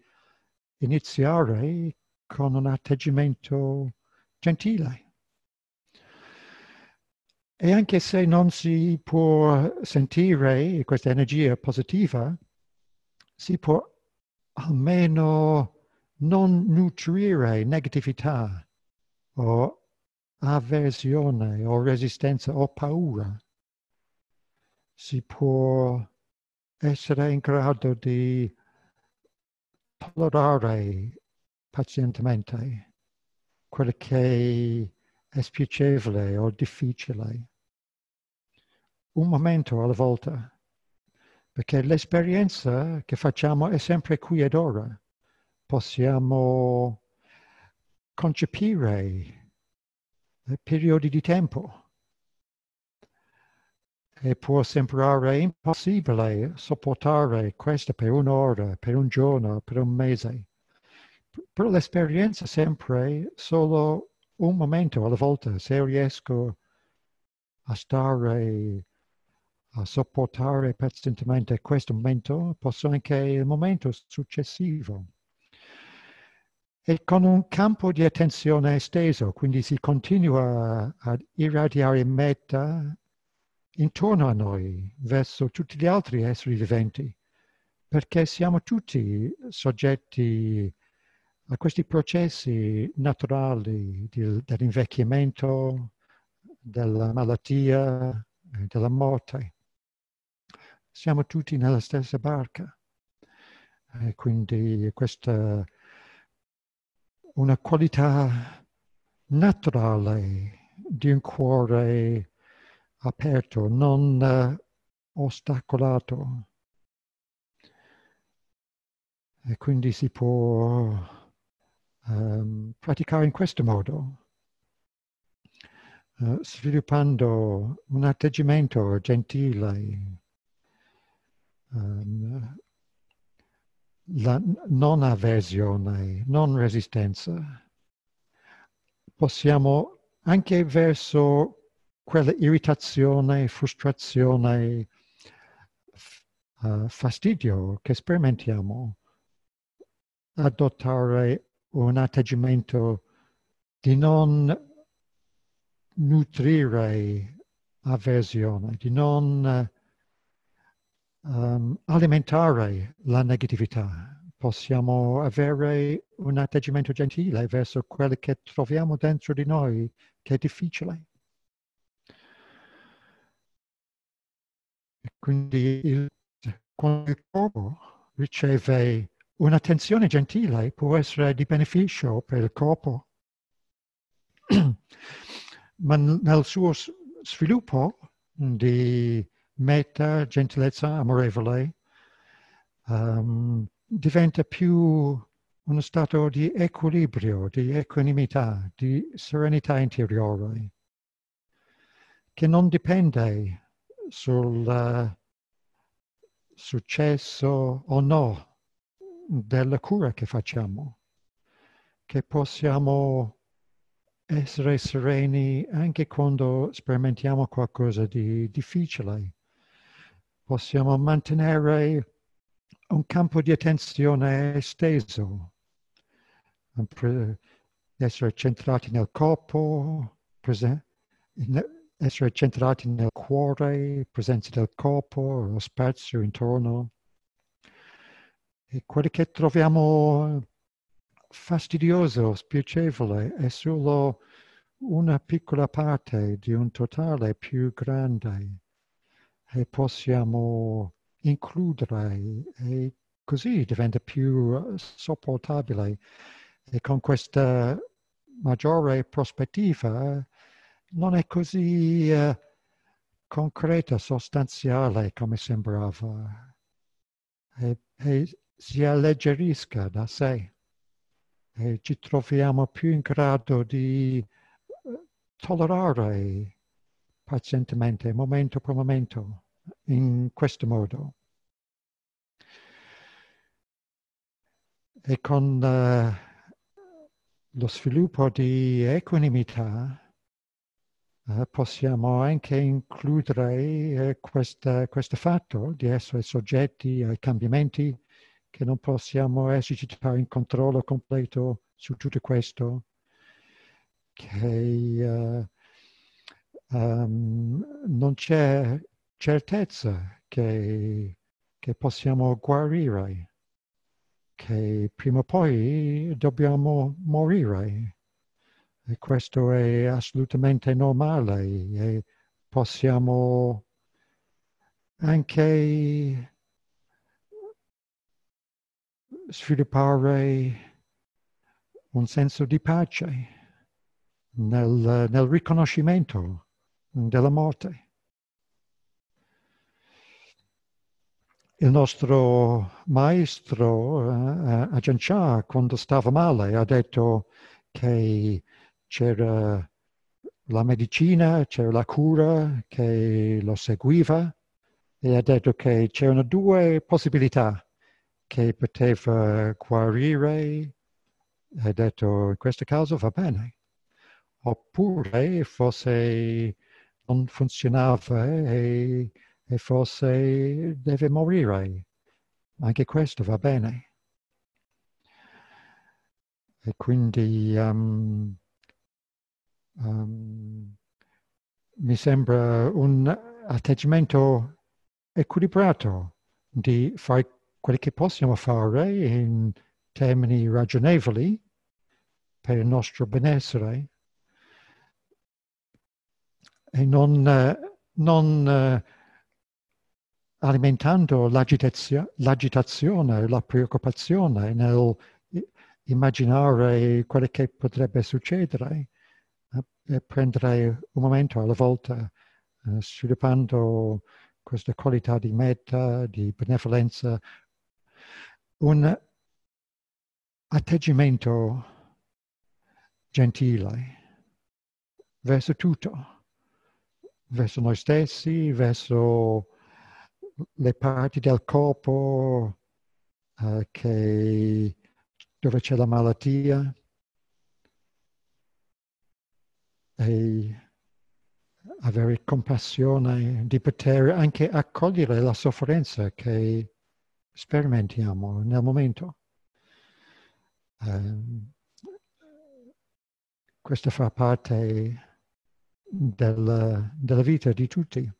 Speaker 2: iniziare con un atteggiamento gentile. E anche se non si può sentire questa energia positiva, si può almeno non nutrire negatività o avversione o resistenza o paura. Si può essere in grado di tollerare pazientemente quello che è spiacevole o difficile. Un momento alla volta, perché l'esperienza che facciamo è sempre qui ed ora. Possiamo concepire periodi di tempo e può sembrare impossibile sopportare questo per un'ora, per un giorno, per un mese. Però l'esperienza è sempre solo un momento alla volta, se riesco a stare, a sopportare pazientemente questo momento, posso anche il momento successivo. E con un campo di attenzione esteso, quindi si continua ad irradiare meta intorno a noi, verso tutti gli altri esseri viventi, perché siamo tutti soggetti a questi processi naturali dell'invecchiamento, della malattia, della morte. Siamo tutti nella stessa barca. E quindi questa una qualità naturale di un cuore aperto, non uh, ostacolato. E quindi si può um, praticare in questo modo, uh, sviluppando un atteggiamento gentile, um, la non avversione, non resistenza. Possiamo anche verso quella irritazione, frustrazione, uh, fastidio che sperimentiamo, adottare un atteggiamento di non nutrire avversione, di non um, alimentare la negatività, possiamo avere un atteggiamento gentile verso quello che troviamo dentro di noi che è difficile. E quindi il, quando il corpo riceve un'attenzione gentile può essere di beneficio per il corpo, ma nel suo sviluppo di meta, gentilezza amorevole, um, diventa più uno stato di equilibrio, di equanimità, di serenità interiore, che non dipende sul uh, successo o no della cura che facciamo, che possiamo essere sereni anche quando sperimentiamo qualcosa di difficile. Possiamo mantenere un campo di attenzione esteso, essere centrati nel corpo, essere centrati nel cuore, presenza del corpo, lo spazio intorno. E quello che troviamo fastidioso, spiacevole, è solo una piccola parte di un totale più grande e possiamo includere e così diventa più sopportabile. E con questa maggiore prospettiva non è così uh, concreta, sostanziale come sembrava. E, e si alleggerisca da sé. E ci troviamo più in grado di eh, tollerare pazientemente, momento per momento, in questo modo. E con uh, lo sviluppo di equanimità uh, possiamo anche includere uh, questo fatto di essere soggetti ai cambiamenti, che non possiamo esercitare un controllo completo su tutto questo, che um, non c'è certezza che, che possiamo guarire, che prima o poi dobbiamo morire. E questo è assolutamente normale e possiamo anche sviluppare un senso di pace nel, nel riconoscimento della morte. Il nostro maestro uh, Ajahn Chah, quando stava male, ha detto che c'era la medicina, c'era la cura che lo seguiva e ha detto che c'erano due possibilità che poteva guarire. Ha detto in questo caso va bene. Oppure forse non funzionava e e forse deve morire. Anche questo va bene. E quindi um, um, mi sembra un atteggiamento equilibrato di fare quello che possiamo fare in termini ragionevoli per il nostro benessere e non, non alimentando l'agitazione, la preoccupazione nel immaginare quello che potrebbe succedere eh, e prendere un momento alla volta, eh, sviluppando questa qualità di meta, di benevolenza, un atteggiamento gentile verso tutto, verso noi stessi, verso le parti del corpo uh, che, dove c'è la malattia e avere compassione di poter anche accogliere la sofferenza che sperimentiamo nel momento. Um, questo fa parte del, della vita di tutti.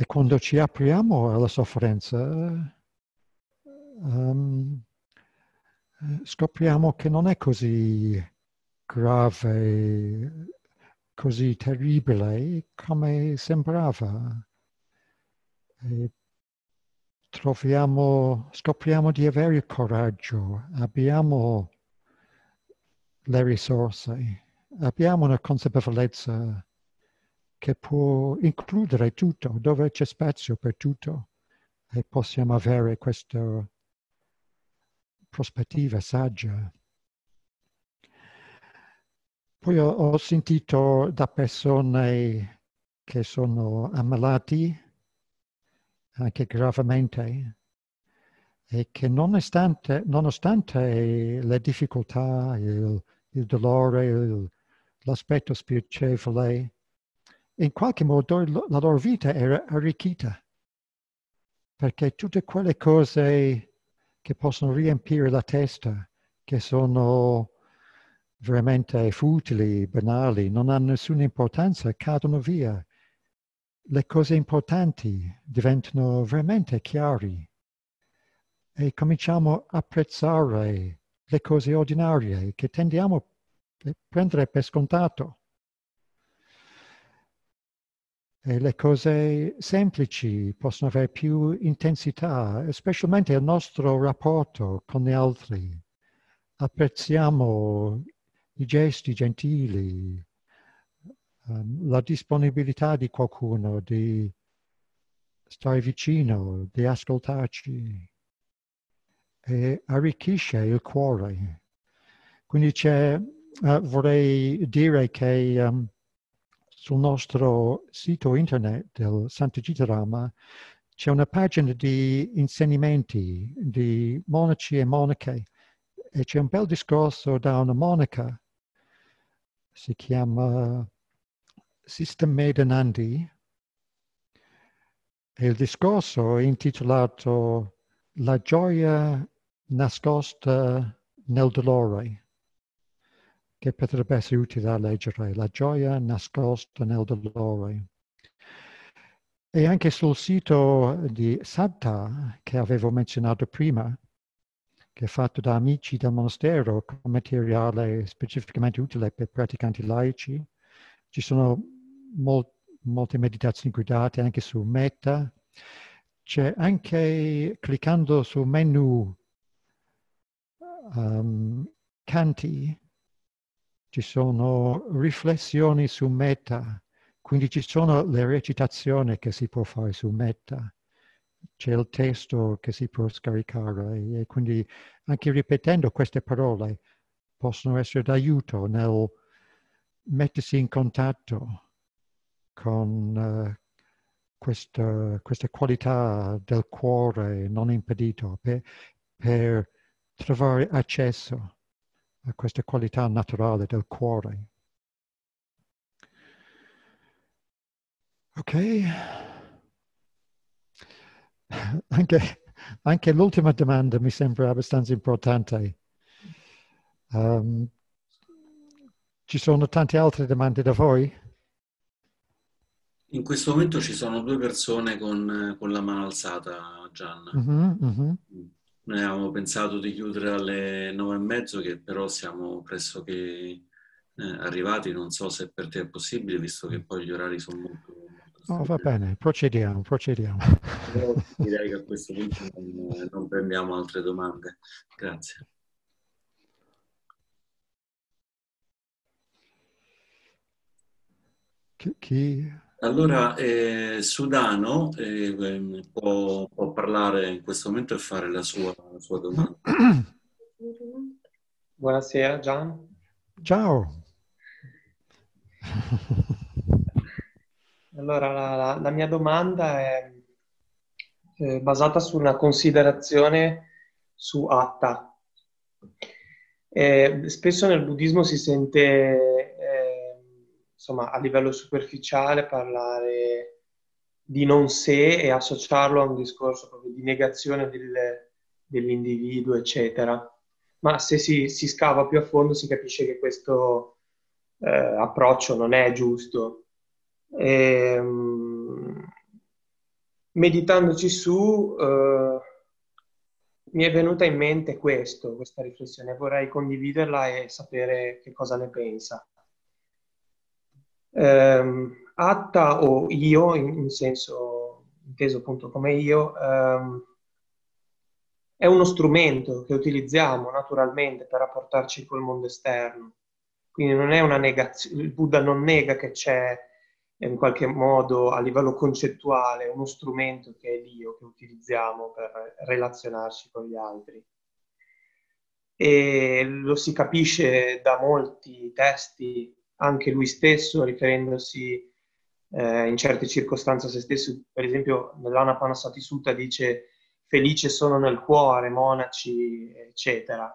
Speaker 2: E quando ci apriamo alla sofferenza, um, scopriamo che non è così grave, così terribile come sembrava. E troviamo, scopriamo di avere coraggio, abbiamo le risorse, abbiamo una consapevolezza che può includere tutto, dove c'è spazio per tutto e possiamo avere questa prospettiva saggia. Poi ho, sentito da persone che sono ammalati anche gravemente e che nonostante, nonostante le difficoltà, il, il dolore, il, l'aspetto spiacevole, in qualche modo la loro vita era arricchita, perché tutte quelle cose che possono riempire la testa, che sono veramente futili, banali, non hanno nessuna importanza, cadono via. Le cose importanti diventano veramente chiari e cominciamo a apprezzare le cose ordinarie che tendiamo a prendere per scontato. E le cose semplici possono avere più intensità, specialmente il nostro rapporto con gli altri. Apprezziamo i gesti gentili, um, la disponibilità di qualcuno di stare vicino, di ascoltarci e arricchisce il cuore. Quindi uh, vorrei dire che um, sul nostro sito internet del Santo Gitarama c'è una pagina di insegnamenti di monaci e monache e c'è un bel discorso da una monaca. Si chiama Sister Medanandi e il discorso è intitolato La gioia nascosta nel dolore, che potrebbe essere utile da leggere, La gioia nascosta nel dolore. E anche sul sito di Satta, che avevo menzionato prima, che è fatto da amici del monastero con materiale specificamente utile per praticanti laici. Ci sono mol- molte meditazioni guidate anche su Metta. C'è anche cliccando sul menu um, canti, ci sono riflessioni su Metta, quindi ci sono le recitazioni che si può fare su Metta c'è il testo che si può scaricare e quindi anche ripetendo queste parole possono essere d'aiuto nel mettersi in contatto con uh, questa, questa, qualità del cuore non impedito per, per trovare accesso a questa qualità naturale del cuore. Ok? anche, anche l'ultima domanda mi sembra abbastanza importante. Um, ci sono tante altre domande da voi?
Speaker 1: In questo momento ci sono due persone con, con la mano alzata, Gianna. Uh-huh, uh-huh. Noi avevamo pensato di chiudere alle nove e mezzo, che però siamo pressoché eh, arrivati. Non so se per te è possibile, visto che poi gli orari sono molto
Speaker 2: Oh, va bene, procediamo, procediamo.
Speaker 1: direi che a questo punto non, non prendiamo altre domande. Grazie.
Speaker 2: Chi?
Speaker 1: Allora, eh, Sudano eh, può, può, parlare in questo momento e fare la sua, la sua domanda.
Speaker 5: Buonasera Gian.
Speaker 2: Ciao.
Speaker 5: Allora, la, la, la mia domanda è eh, basata su una considerazione su Atta. Eh, spesso nel buddismo si sente, insomma, a livello superficiale parlare di non sé e associarlo a un discorso proprio di negazione del, dell'individuo, eccetera. Ma se si, si, scava più a fondo si capisce che questo eh, approccio non è giusto ehm, meditandoci su, eh, mi è venuta in mente questo, questa riflessione, vorrei condividerla e sapere che cosa ne pensa. Um, Atta o io, in, in, senso inteso appunto come io, um, è uno strumento che utilizziamo naturalmente per rapportarci col mondo esterno. Quindi non è una negazione, il Buddha non nega che c'è in qualche modo a livello concettuale uno strumento che è l'io che utilizziamo per relazionarci con gli altri. E lo si capisce da molti testi, anche lui stesso riferendosi eh, in certe circostanze a se stesso, per esempio nell'Anapanasati Sutta dice felice sono nel cuore, monaci, eccetera.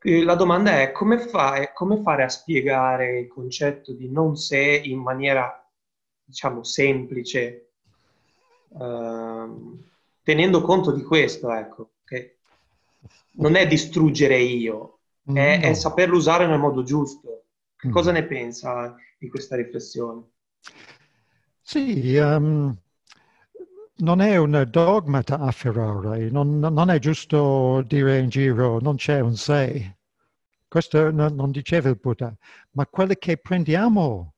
Speaker 5: La domanda è come, fa, come fare a spiegare il concetto di non sé in maniera, diciamo, semplice, ehm, tenendo conto di questo, ecco, che non è distruggere io, è, no. è saperlo usare nel modo giusto. Che cosa ne pensa di questa riflessione?
Speaker 2: Sì, um, non è un dogma da afferrare, non, non, è giusto dire in giro non c'è un sé. Questo non, non diceva il Buddha, ma quello che prendiamo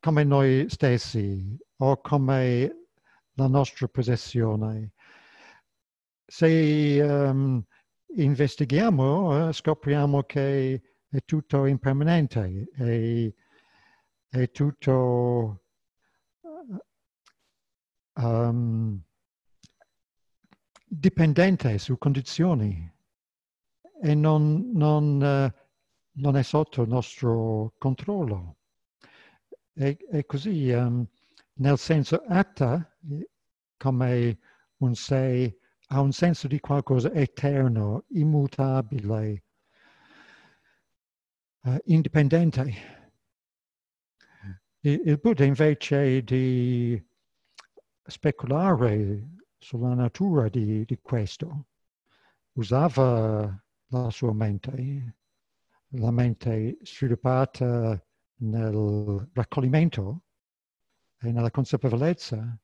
Speaker 2: come noi stessi o come la nostra possessione. Se um, investighiamo, uh, scopriamo che è tutto impermanente, è, è tutto um, dipendente su condizioni e non, non, uh, non, è sotto il nostro controllo. E, e così, um, nel senso atta, come un sé, ha un senso di qualcosa eterno, immutabile, uh, indipendente. Il Buddha invece di speculare sulla natura di, di questo usava la sua mente, la mente sviluppata nel raccoglimento e nella consapevolezza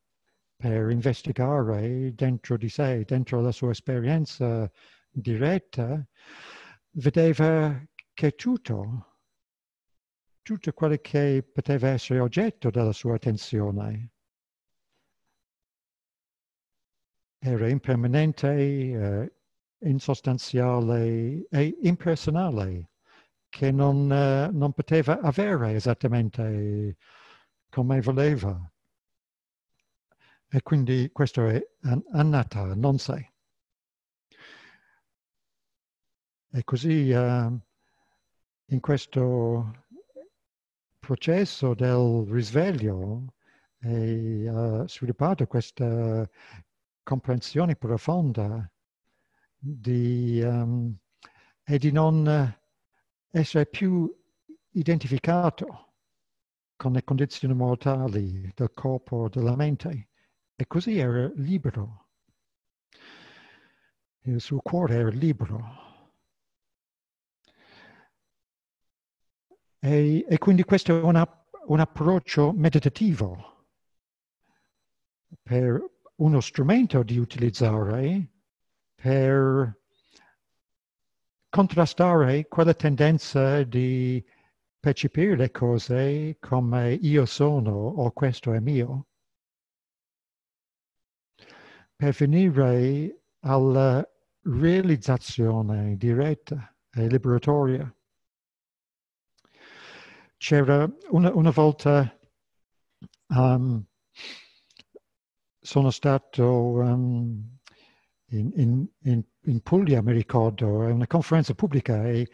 Speaker 2: per investigare dentro di sé, dentro la sua esperienza diretta, vedeva che tutto, tutto quello che poteva essere oggetto della sua attenzione, era impermanente, eh, insostanziale e impersonale, che non, uh, non poteva avere esattamente come voleva. E quindi questo è annata, non sei. E così uh, in questo processo del risveglio è uh, sviluppato questa comprensione profonda di, um, e di non essere più identificato con le condizioni mortali del corpo, della mente. E così era libero. Il suo cuore era libero. E, e quindi questo è una, un approccio meditativo per uno strumento di utilizzare per contrastare quella tendenza di percepire le cose come io sono o questo è mio, per venire alla realizzazione diretta e liberatoria. C'era una, una volta um, sono stato um, in, in, in, in, Puglia, mi ricordo, a una conferenza pubblica e,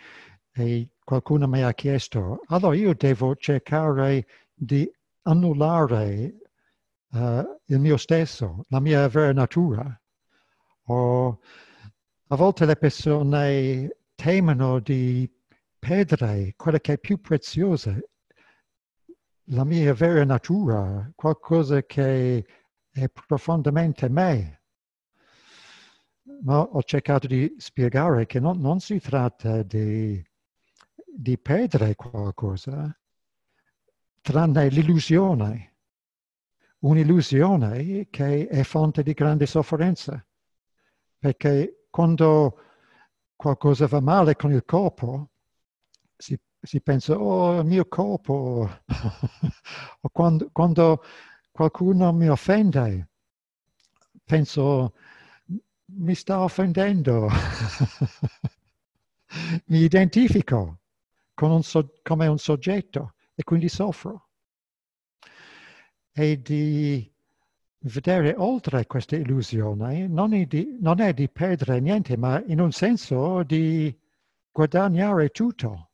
Speaker 2: e qualcuno mi ha chiesto, allora io devo cercare di annullare uh, il mio stesso, la mia vera natura. O a volte le persone temono di perdere quello che è più prezioso, la mia vera natura, qualcosa che è profondamente me. Ma ho cercato di spiegare che non, non si tratta di, di perdere qualcosa, tranne l'illusione. Un'illusione che è fonte di grande sofferenza, perché quando qualcosa va male con il corpo, si, si pensa, oh, il mio corpo, o quando, quando qualcuno mi offende, penso, mi sta offendendo, mi identifico un so- come un soggetto e quindi soffro. E di vedere oltre questa illusione non è, di, non è di perdere niente, ma in un senso di guadagnare tutto,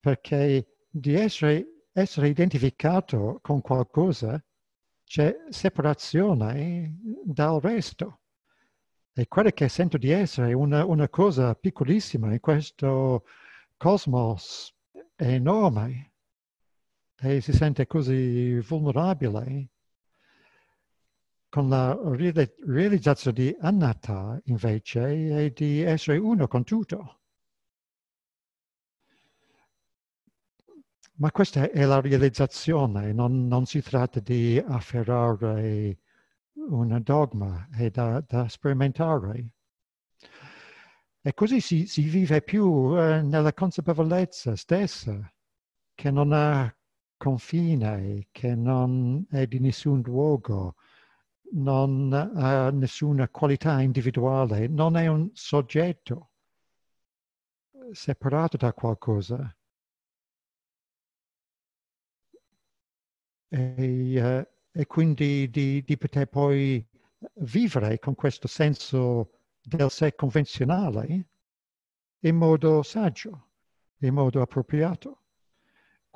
Speaker 2: perché di essere, essere identificato con qualcosa c'è separazione dal resto. E quello che sento di essere una, una cosa piccolissima in questo cosmos enorme e si sente così vulnerabile con la realizzazione di anatta invece è di essere uno con tutto. Ma questa è la realizzazione, non, non si tratta di afferrare un dogma, è da, da sperimentare. E così si, si vive più eh, nella consapevolezza stessa, che non ha confine, che non è di nessun luogo, non ha nessuna qualità individuale, non è un soggetto separato da qualcosa. E, uh, e quindi di, di, poter poi vivere con questo senso del sé convenzionale in modo saggio, in modo appropriato.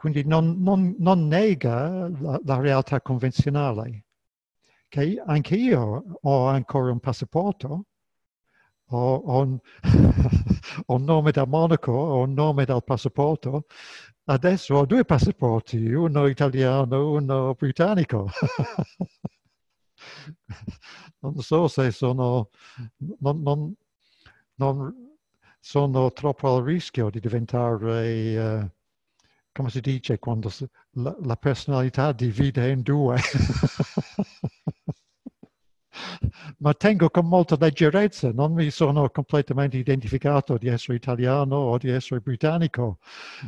Speaker 2: Quindi non, non, non nega la, la realtà convenzionale, che anche io ho ancora un passaporto, ho, ho, un, ho un nome da Monaco, ho un nome dal passaporto, adesso ho due passaporti, uno italiano e uno britannico. non so se sono, non, non, non sono troppo al rischio di diventare, uh, come si dice, quando la, la personalità divide in due. ma tengo con molta leggerezza, non mi sono completamente identificato di essere italiano o di essere britannico,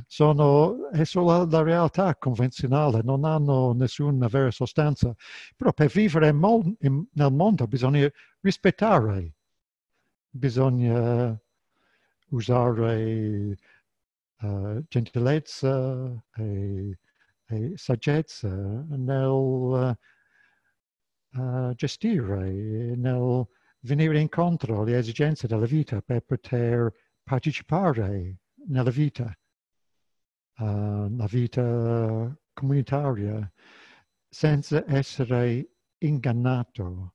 Speaker 2: sono, è solo la realtà convenzionale, non hanno nessuna vera sostanza, però per vivere mol, in, nel mondo bisogna rispettare, bisogna usare uh, gentilezza e, e saggezza nel... Uh, uh, gestire, nel venire incontro alle esigenze della vita per poter partecipare nella vita, la vita comunitaria, senza essere ingannato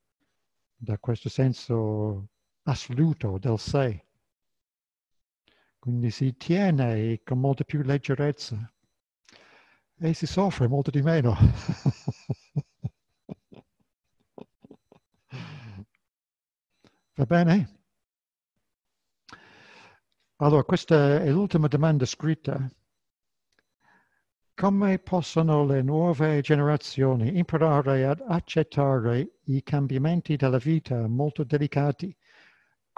Speaker 2: da questo senso assoluto del sé. Quindi si tiene con molta più leggerezza e si soffre molto di meno. Va bene? Allora, questa è l'ultima domanda scritta. Come possono le nuove generazioni imparare ad accettare i cambiamenti della vita molto delicati,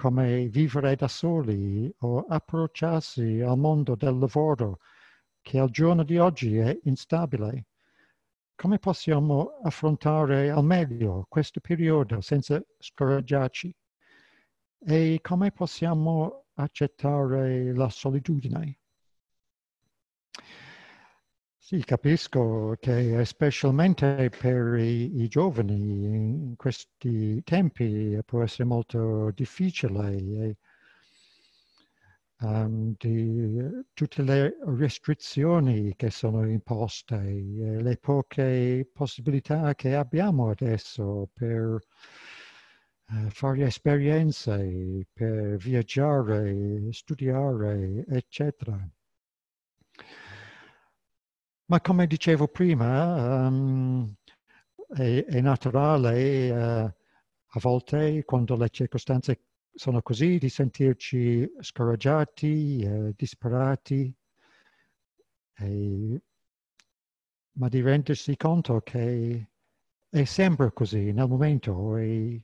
Speaker 2: come vivere da soli o approcciarsi al mondo del lavoro che al giorno di oggi è instabile? Come possiamo affrontare al meglio questo periodo senza scoraggiarci? E come possiamo accettare la solitudine? Sì, capisco che specialmente per i, i, giovani in questi tempi può essere molto difficile e, um, di, tutte le restrizioni che sono imposte, le poche possibilità che abbiamo adesso per eh, fare esperienze, per viaggiare, studiare, eccetera. Ma come dicevo prima, um, è, è, naturale uh, a volte quando le circostanze sono così di sentirci scoraggiati, uh, disperati, e, ma di rendersi conto che e sembra così nel momento e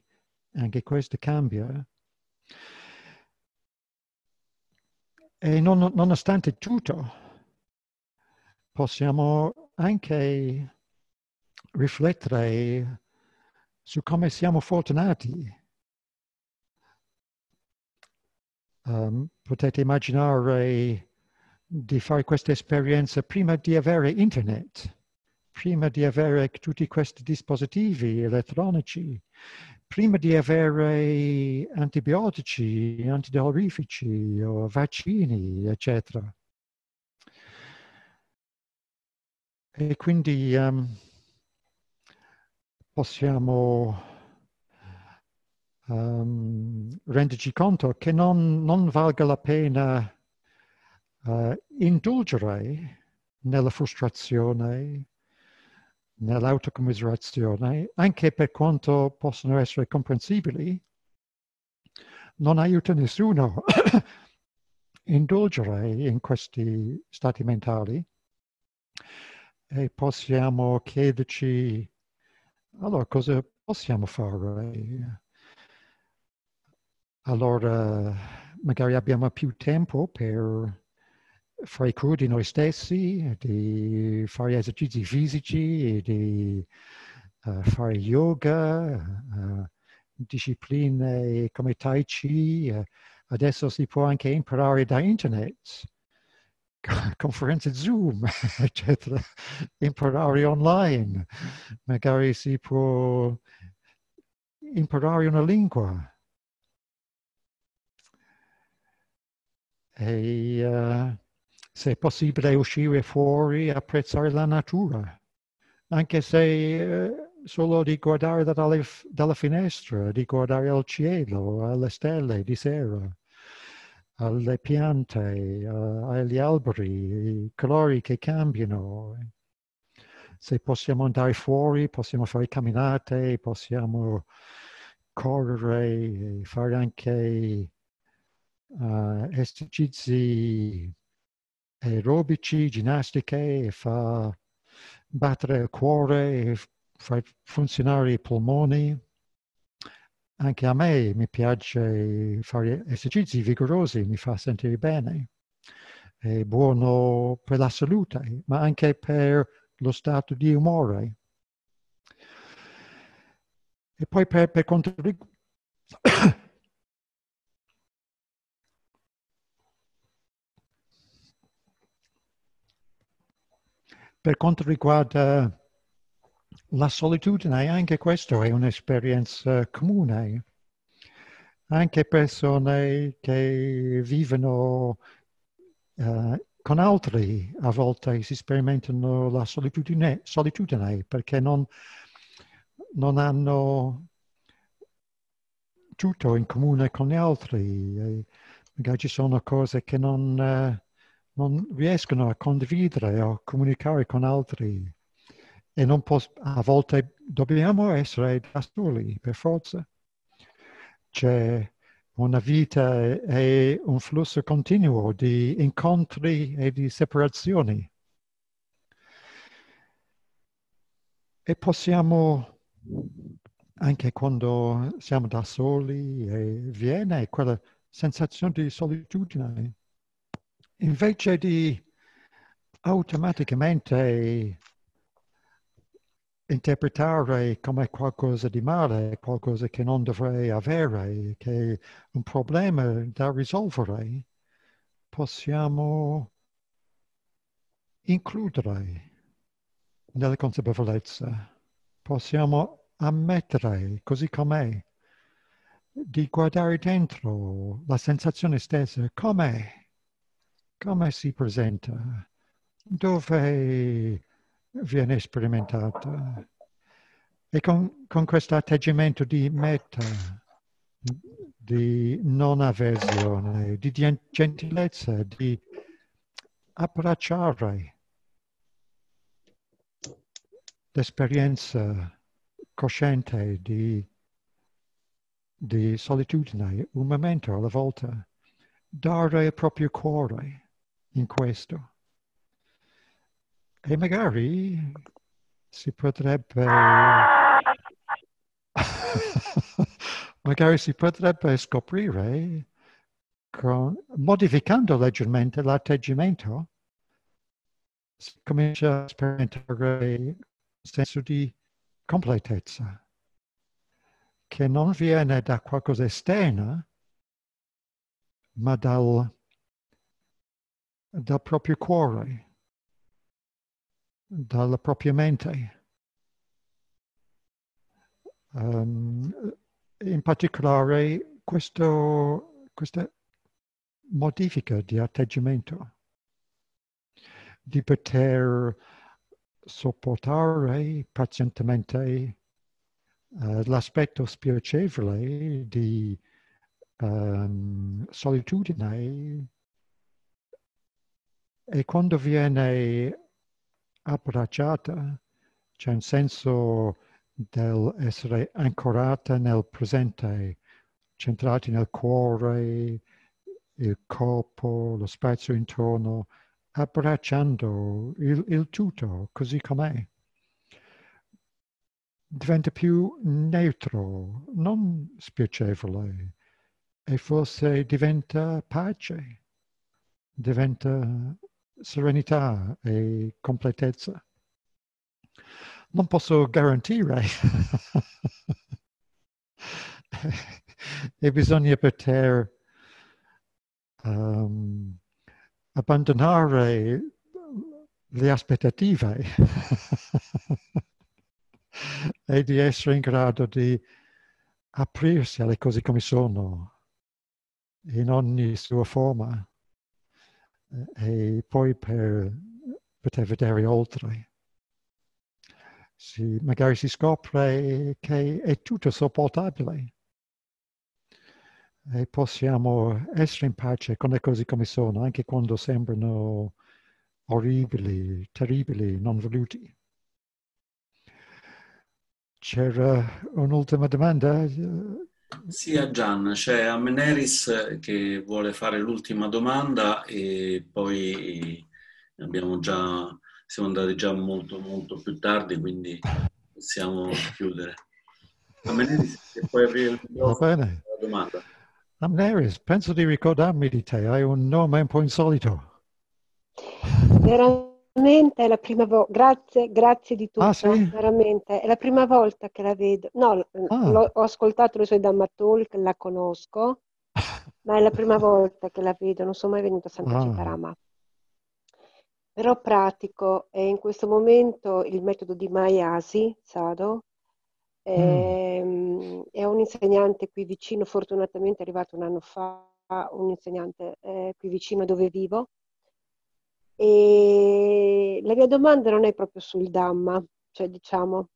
Speaker 2: anche questo cambia. E non, nonostante tutto, possiamo anche riflettere su come siamo fortunati. Um, potete immaginare di fare questa esperienza prima di avere internet, prima di avere tutti questi dispositivi elettronici, prima di avere antibiotici, antidolorifici o vaccini, eccetera. E quindi um, possiamo um, renderci conto che non, non valga la pena uh, indulgere nella frustrazione, nell'autocommiserazione, anche per quanto possono essere comprensibili, non aiuta nessuno indulgere in questi stati mentali e possiamo chiederci allora cosa possiamo fare? Allora magari abbiamo più tempo per fare cura di noi stessi, di fare esercizi fisici, di uh, fare yoga, uh, discipline come Tai Chi. Uh, adesso si può anche imparare da internet, conferenze Zoom, eccetera, imparare online. Magari si può imparare una lingua. E, uh, se è possibile uscire fuori e apprezzare la natura, anche se eh, solo di guardare dalle, dalla finestra, di guardare al cielo, alle stelle di sera, alle piante, uh, agli alberi, i colori che cambiano. Se possiamo andare fuori, possiamo fare camminate, possiamo correre, fare anche uh, esercizi aerobici, ginnastiche, fa battere il cuore, fa funzionare i polmoni. Anche a me mi piace fare esercizi vigorosi, mi fa sentire bene. È buono per la salute, ma anche per lo stato di umore. E poi per, per quanto riguarda Per quanto riguarda la solitudine, anche questo è un'esperienza comune. Anche persone che vivono uh, con altri a volte si sperimentano la solitudine, solitudine perché non, non, hanno tutto in comune con gli altri. Magari ci sono cose che non... Uh, non riescono a condividere o comunicare con altri e non pos- a volte dobbiamo essere da soli per forza. C'è una vita e un flusso continuo di incontri e di separazioni. E possiamo, anche quando siamo da soli, e viene quella sensazione di solitudine invece di automaticamente interpretare come qualcosa di male, qualcosa che non dovrei avere, che è un problema da risolvere, possiamo includere nella consapevolezza, possiamo ammettere così com'è, di guardare dentro la sensazione stessa, com'è come si presenta, dove viene sperimentata. E con, con questo atteggiamento di meta, di non avversione, di gentilezza, di abbracciare l'esperienza cosciente di, di solitudine, un momento alla volta, dare il proprio cuore in questo. E magari si potrebbe magari si potrebbe scoprire con, modificando leggermente l'atteggiamento, si comincia a sperimentare un senso di completezza che non viene da qualcosa esterno, ma dal, dal proprio cuore, dalla propria mente. Um, in particolare questo, questa modifica di atteggiamento, di poter sopportare pazientemente uh, l'aspetto spiacevole di um, solitudine e quando viene abbracciata c'è un senso dell'essere ancorata nel presente, centrati nel cuore, il corpo, lo spazio intorno, abbracciando il, il tutto così com'è. Diventa più neutro, non spiacevole, e forse diventa pace, diventa serenità e completezza non posso garantire. e bisogna poter um, abbandonare le aspettative e di essere in grado di aprirsi alle cose come sono in ogni sua forma e poi per poter vedere oltre si, magari si scopre che è tutto sopportabile e possiamo essere in pace con le cose come sono, anche quando sembrano orribili, terribili, non voluti. C'era un'ultima domanda?
Speaker 1: Sì, a Gian, c'è Ameneris che vuole fare l'ultima domanda e poi abbiamo già siamo andati già molto, molto più tardi, quindi possiamo chiudere. Amneris, se puoi aprire il microfono la domanda.
Speaker 2: Amneris, penso di ricordarmi di te, hai un nome un po' insolito.
Speaker 6: Veramente è la prima volta, grazie, grazie di tutto,
Speaker 2: ah, sì?
Speaker 6: veramente, è la prima volta che la vedo. No, ah. ho ascoltato le sue Dhamma Talk, la conosco, ma è la prima volta che la vedo, non sono mai venuta a Santa ah. Citarama però pratico e in questo momento il metodo di Mayasi Sado è, mm. è un insegnante qui vicino, fortunatamente è arrivato un anno fa, un insegnante eh, qui vicino dove vivo. E la mia domanda non è proprio sul Dhamma, cioè diciamo,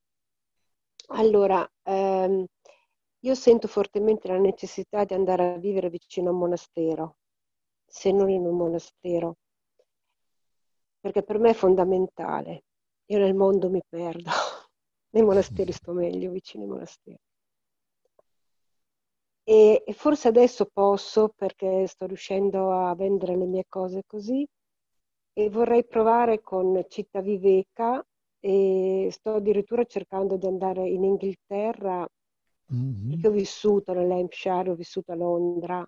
Speaker 6: allora, ehm, io sento fortemente la necessità di andare a vivere vicino a un monastero, se non in un monastero perché per me è fondamentale. Io nel mondo mi perdo, nei monasteri sto meglio, vicino ai monasteri. E, e, forse adesso posso perché sto riuscendo a vendere le mie cose così e vorrei provare con Città Viveka e sto addirittura cercando di andare in Inghilterra mm-hmm. perché ho vissuto nell'Hampshire, ho vissuto a Londra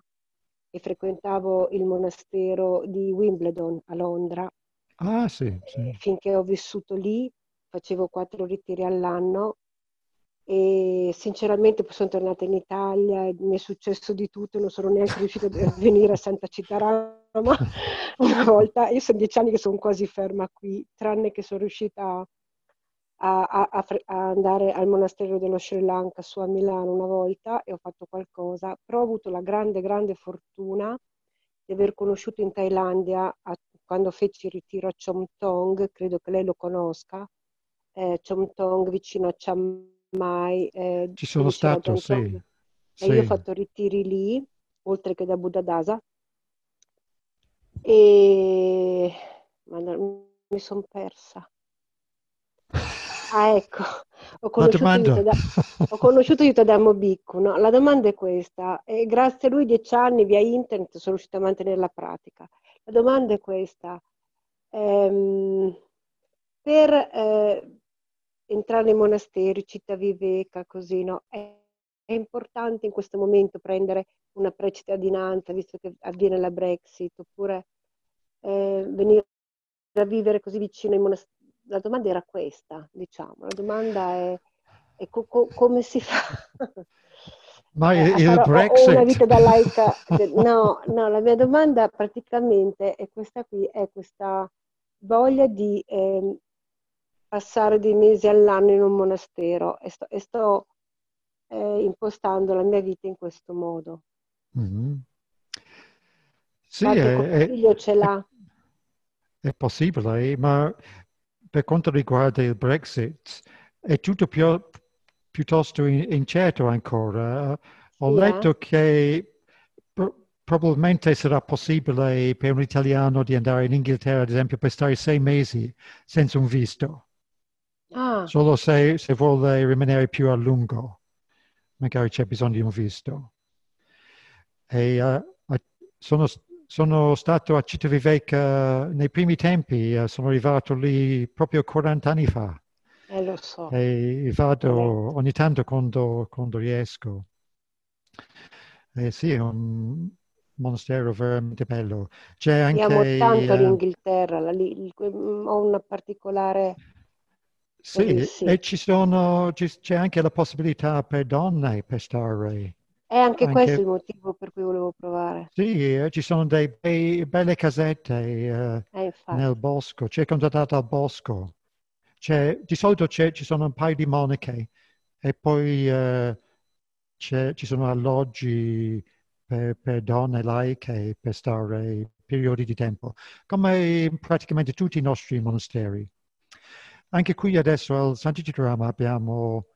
Speaker 6: e frequentavo il monastero di Wimbledon a Londra
Speaker 2: Ah, sì, sì.
Speaker 6: Finché ho vissuto lì, facevo quattro ritiri all'anno e sinceramente poi sono tornata in Italia e mi è successo di tutto, non sono neanche riuscita a venire a Santa Citarama una volta. Io sono dieci anni che sono quasi ferma qui, tranne che sono riuscita a, a, a, a, andare al monastero dello Sri Lanka su a Milano una volta e ho fatto qualcosa, però ho avuto la grande, grande fortuna di aver conosciuto in Thailandia quando feci il ritiro a Chomtong, credo che lei lo conosca, eh, Chomtong vicino a Chiang Mai. Eh,
Speaker 2: Ci sono stato, sì. E
Speaker 6: sì. io ho fatto ritiri lì, oltre che da Buddha E ma mi sono persa. Ah, ecco, ho conosciuto, Yutada, ho conosciuto Yutadamo Bicco. No? La domanda è questa, e grazie a lui dieci anni via internet sono riuscita a mantenere la pratica. La domanda è questa. Ehm, per eh, entrare nei monasteri, città viveka, così, no? È, è importante in questo momento prendere una precittadinanza, visto che avviene la Brexit, oppure eh, venire a vivere così vicino ai monasteri? La domanda era questa, diciamo, la domanda è, è co- co- come si fa?
Speaker 2: Ma eh, il Brexit...
Speaker 6: una vita da laica... No, no, la mia domanda praticamente è questa qui, è questa voglia di eh, passare dei mesi all'anno in un monastero e sto, e sto eh, impostando la mia vita in questo modo. Mm-hmm.
Speaker 2: Sì, è,
Speaker 6: è, figlio ce l'ha.
Speaker 2: È, possibile, ma per quanto riguarda il Brexit è tutto più, piuttosto incerto ancora. Ho yeah. letto che pro- probabilmente sarà possibile per un italiano di andare in Inghilterra, ad esempio, per stare sei mesi senza un visto. Ah. Solo se, se vuole rimanere più a lungo magari c'è bisogno di un visto. E, uh, sono, sono, stato a Cittaviveka nei primi tempi, uh, sono arrivato lì proprio 40 anni fa.
Speaker 6: Eh, lo so.
Speaker 2: E vado eh. ogni tanto quando, quando riesco. E sì, è un monastero veramente bello. C'è anche...
Speaker 6: Amo tanto uh, l'Inghilterra, lì, ho una particolare
Speaker 2: sì, sì, e ci sono, c'è anche la possibilità per donne per stare.
Speaker 6: È anche, anche, questo il motivo per cui volevo provare.
Speaker 2: Sì, eh, ci sono delle be- belle casette uh, eh, nel bosco, circondata al bosco. C'è, di solito ci sono un paio di monache e poi ci sono alloggi per, per, donne laiche per stare periodi di tempo, come praticamente tutti i nostri monasteri. Anche qui adesso al Sant'Igitrama abbiamo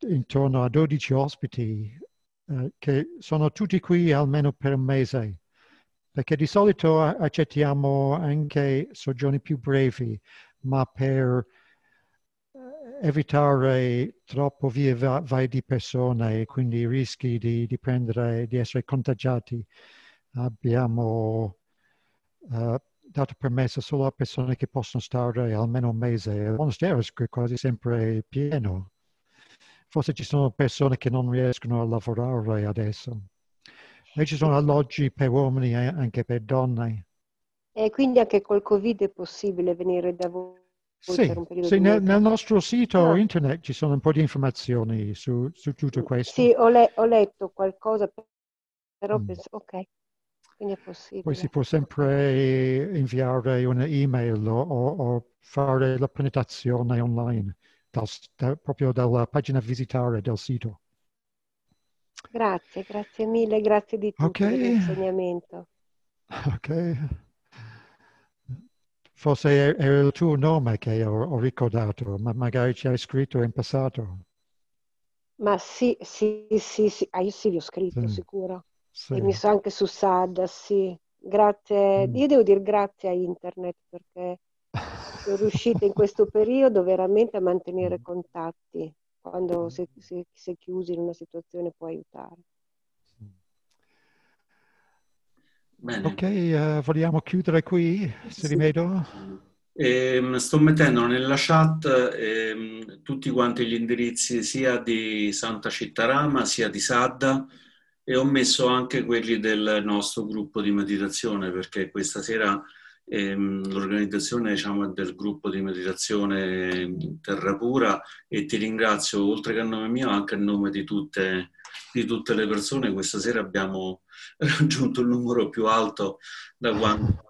Speaker 2: intorno a 12 ospiti eh, che sono tutti qui almeno per un mese, perché di solito accettiamo anche soggiorni più brevi, ma per eh, evitare troppo via vai di persone e quindi rischi di, di prendere, di essere contagiati, abbiamo uh, dato permesso solo a persone che possono stare almeno un mese. Il monastero è quasi sempre pieno. Forse ci sono persone che non riescono a lavorare adesso. E ci sono alloggi per uomini e anche per donne.
Speaker 6: E quindi anche col Covid è possibile venire da voi?
Speaker 2: Sì, sì nel, nel, nostro sito ah. internet ci sono un po' di informazioni su, su tutto questo.
Speaker 6: Sì, ho, le, ho letto qualcosa, però mm. penso, ok. Quindi è possibile.
Speaker 2: Poi si può sempre inviare un'email o, o fare la prenotazione online dal, da, proprio dalla pagina visitare del sito.
Speaker 6: Grazie, grazie mille, grazie di tutto okay. l'insegnamento.
Speaker 2: Ok. Forse era il tuo nome che ho, ho ricordato, ma magari ci hai scritto in passato.
Speaker 6: Ma sì, sì, sì, sì. Ah, io sì, vi ho scritto, sì. sicuro. Sì. E mi so anche su SAD, sì. Grazie, mm. io devo dire grazie a internet perché sono riuscita in questo periodo veramente a mantenere mm. contatti. Quando mm. si, è chiusi in una situazione può aiutare.
Speaker 2: Bene. Ok, uh, vogliamo chiudere qui, se sì.
Speaker 1: Eh, sto mettendo nella chat eh, tutti quanti gli indirizzi sia di Santa Cittarama sia di Sadda e ho messo anche quelli del nostro gruppo di meditazione perché questa sera ehm, l'organizzazione diciamo, del gruppo di meditazione Terra Pura e ti ringrazio oltre che a nome mio anche a nome di tutte, di tutte le persone. Questa sera abbiamo raggiunto il numero più alto da quando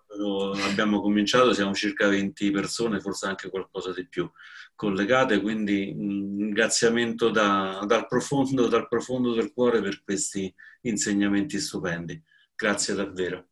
Speaker 1: abbiamo cominciato, siamo circa 20 persone, forse anche qualcosa di più collegate, quindi un ringraziamento da, dal, profondo, dal profondo del cuore per questi insegnamenti stupendi. Grazie davvero.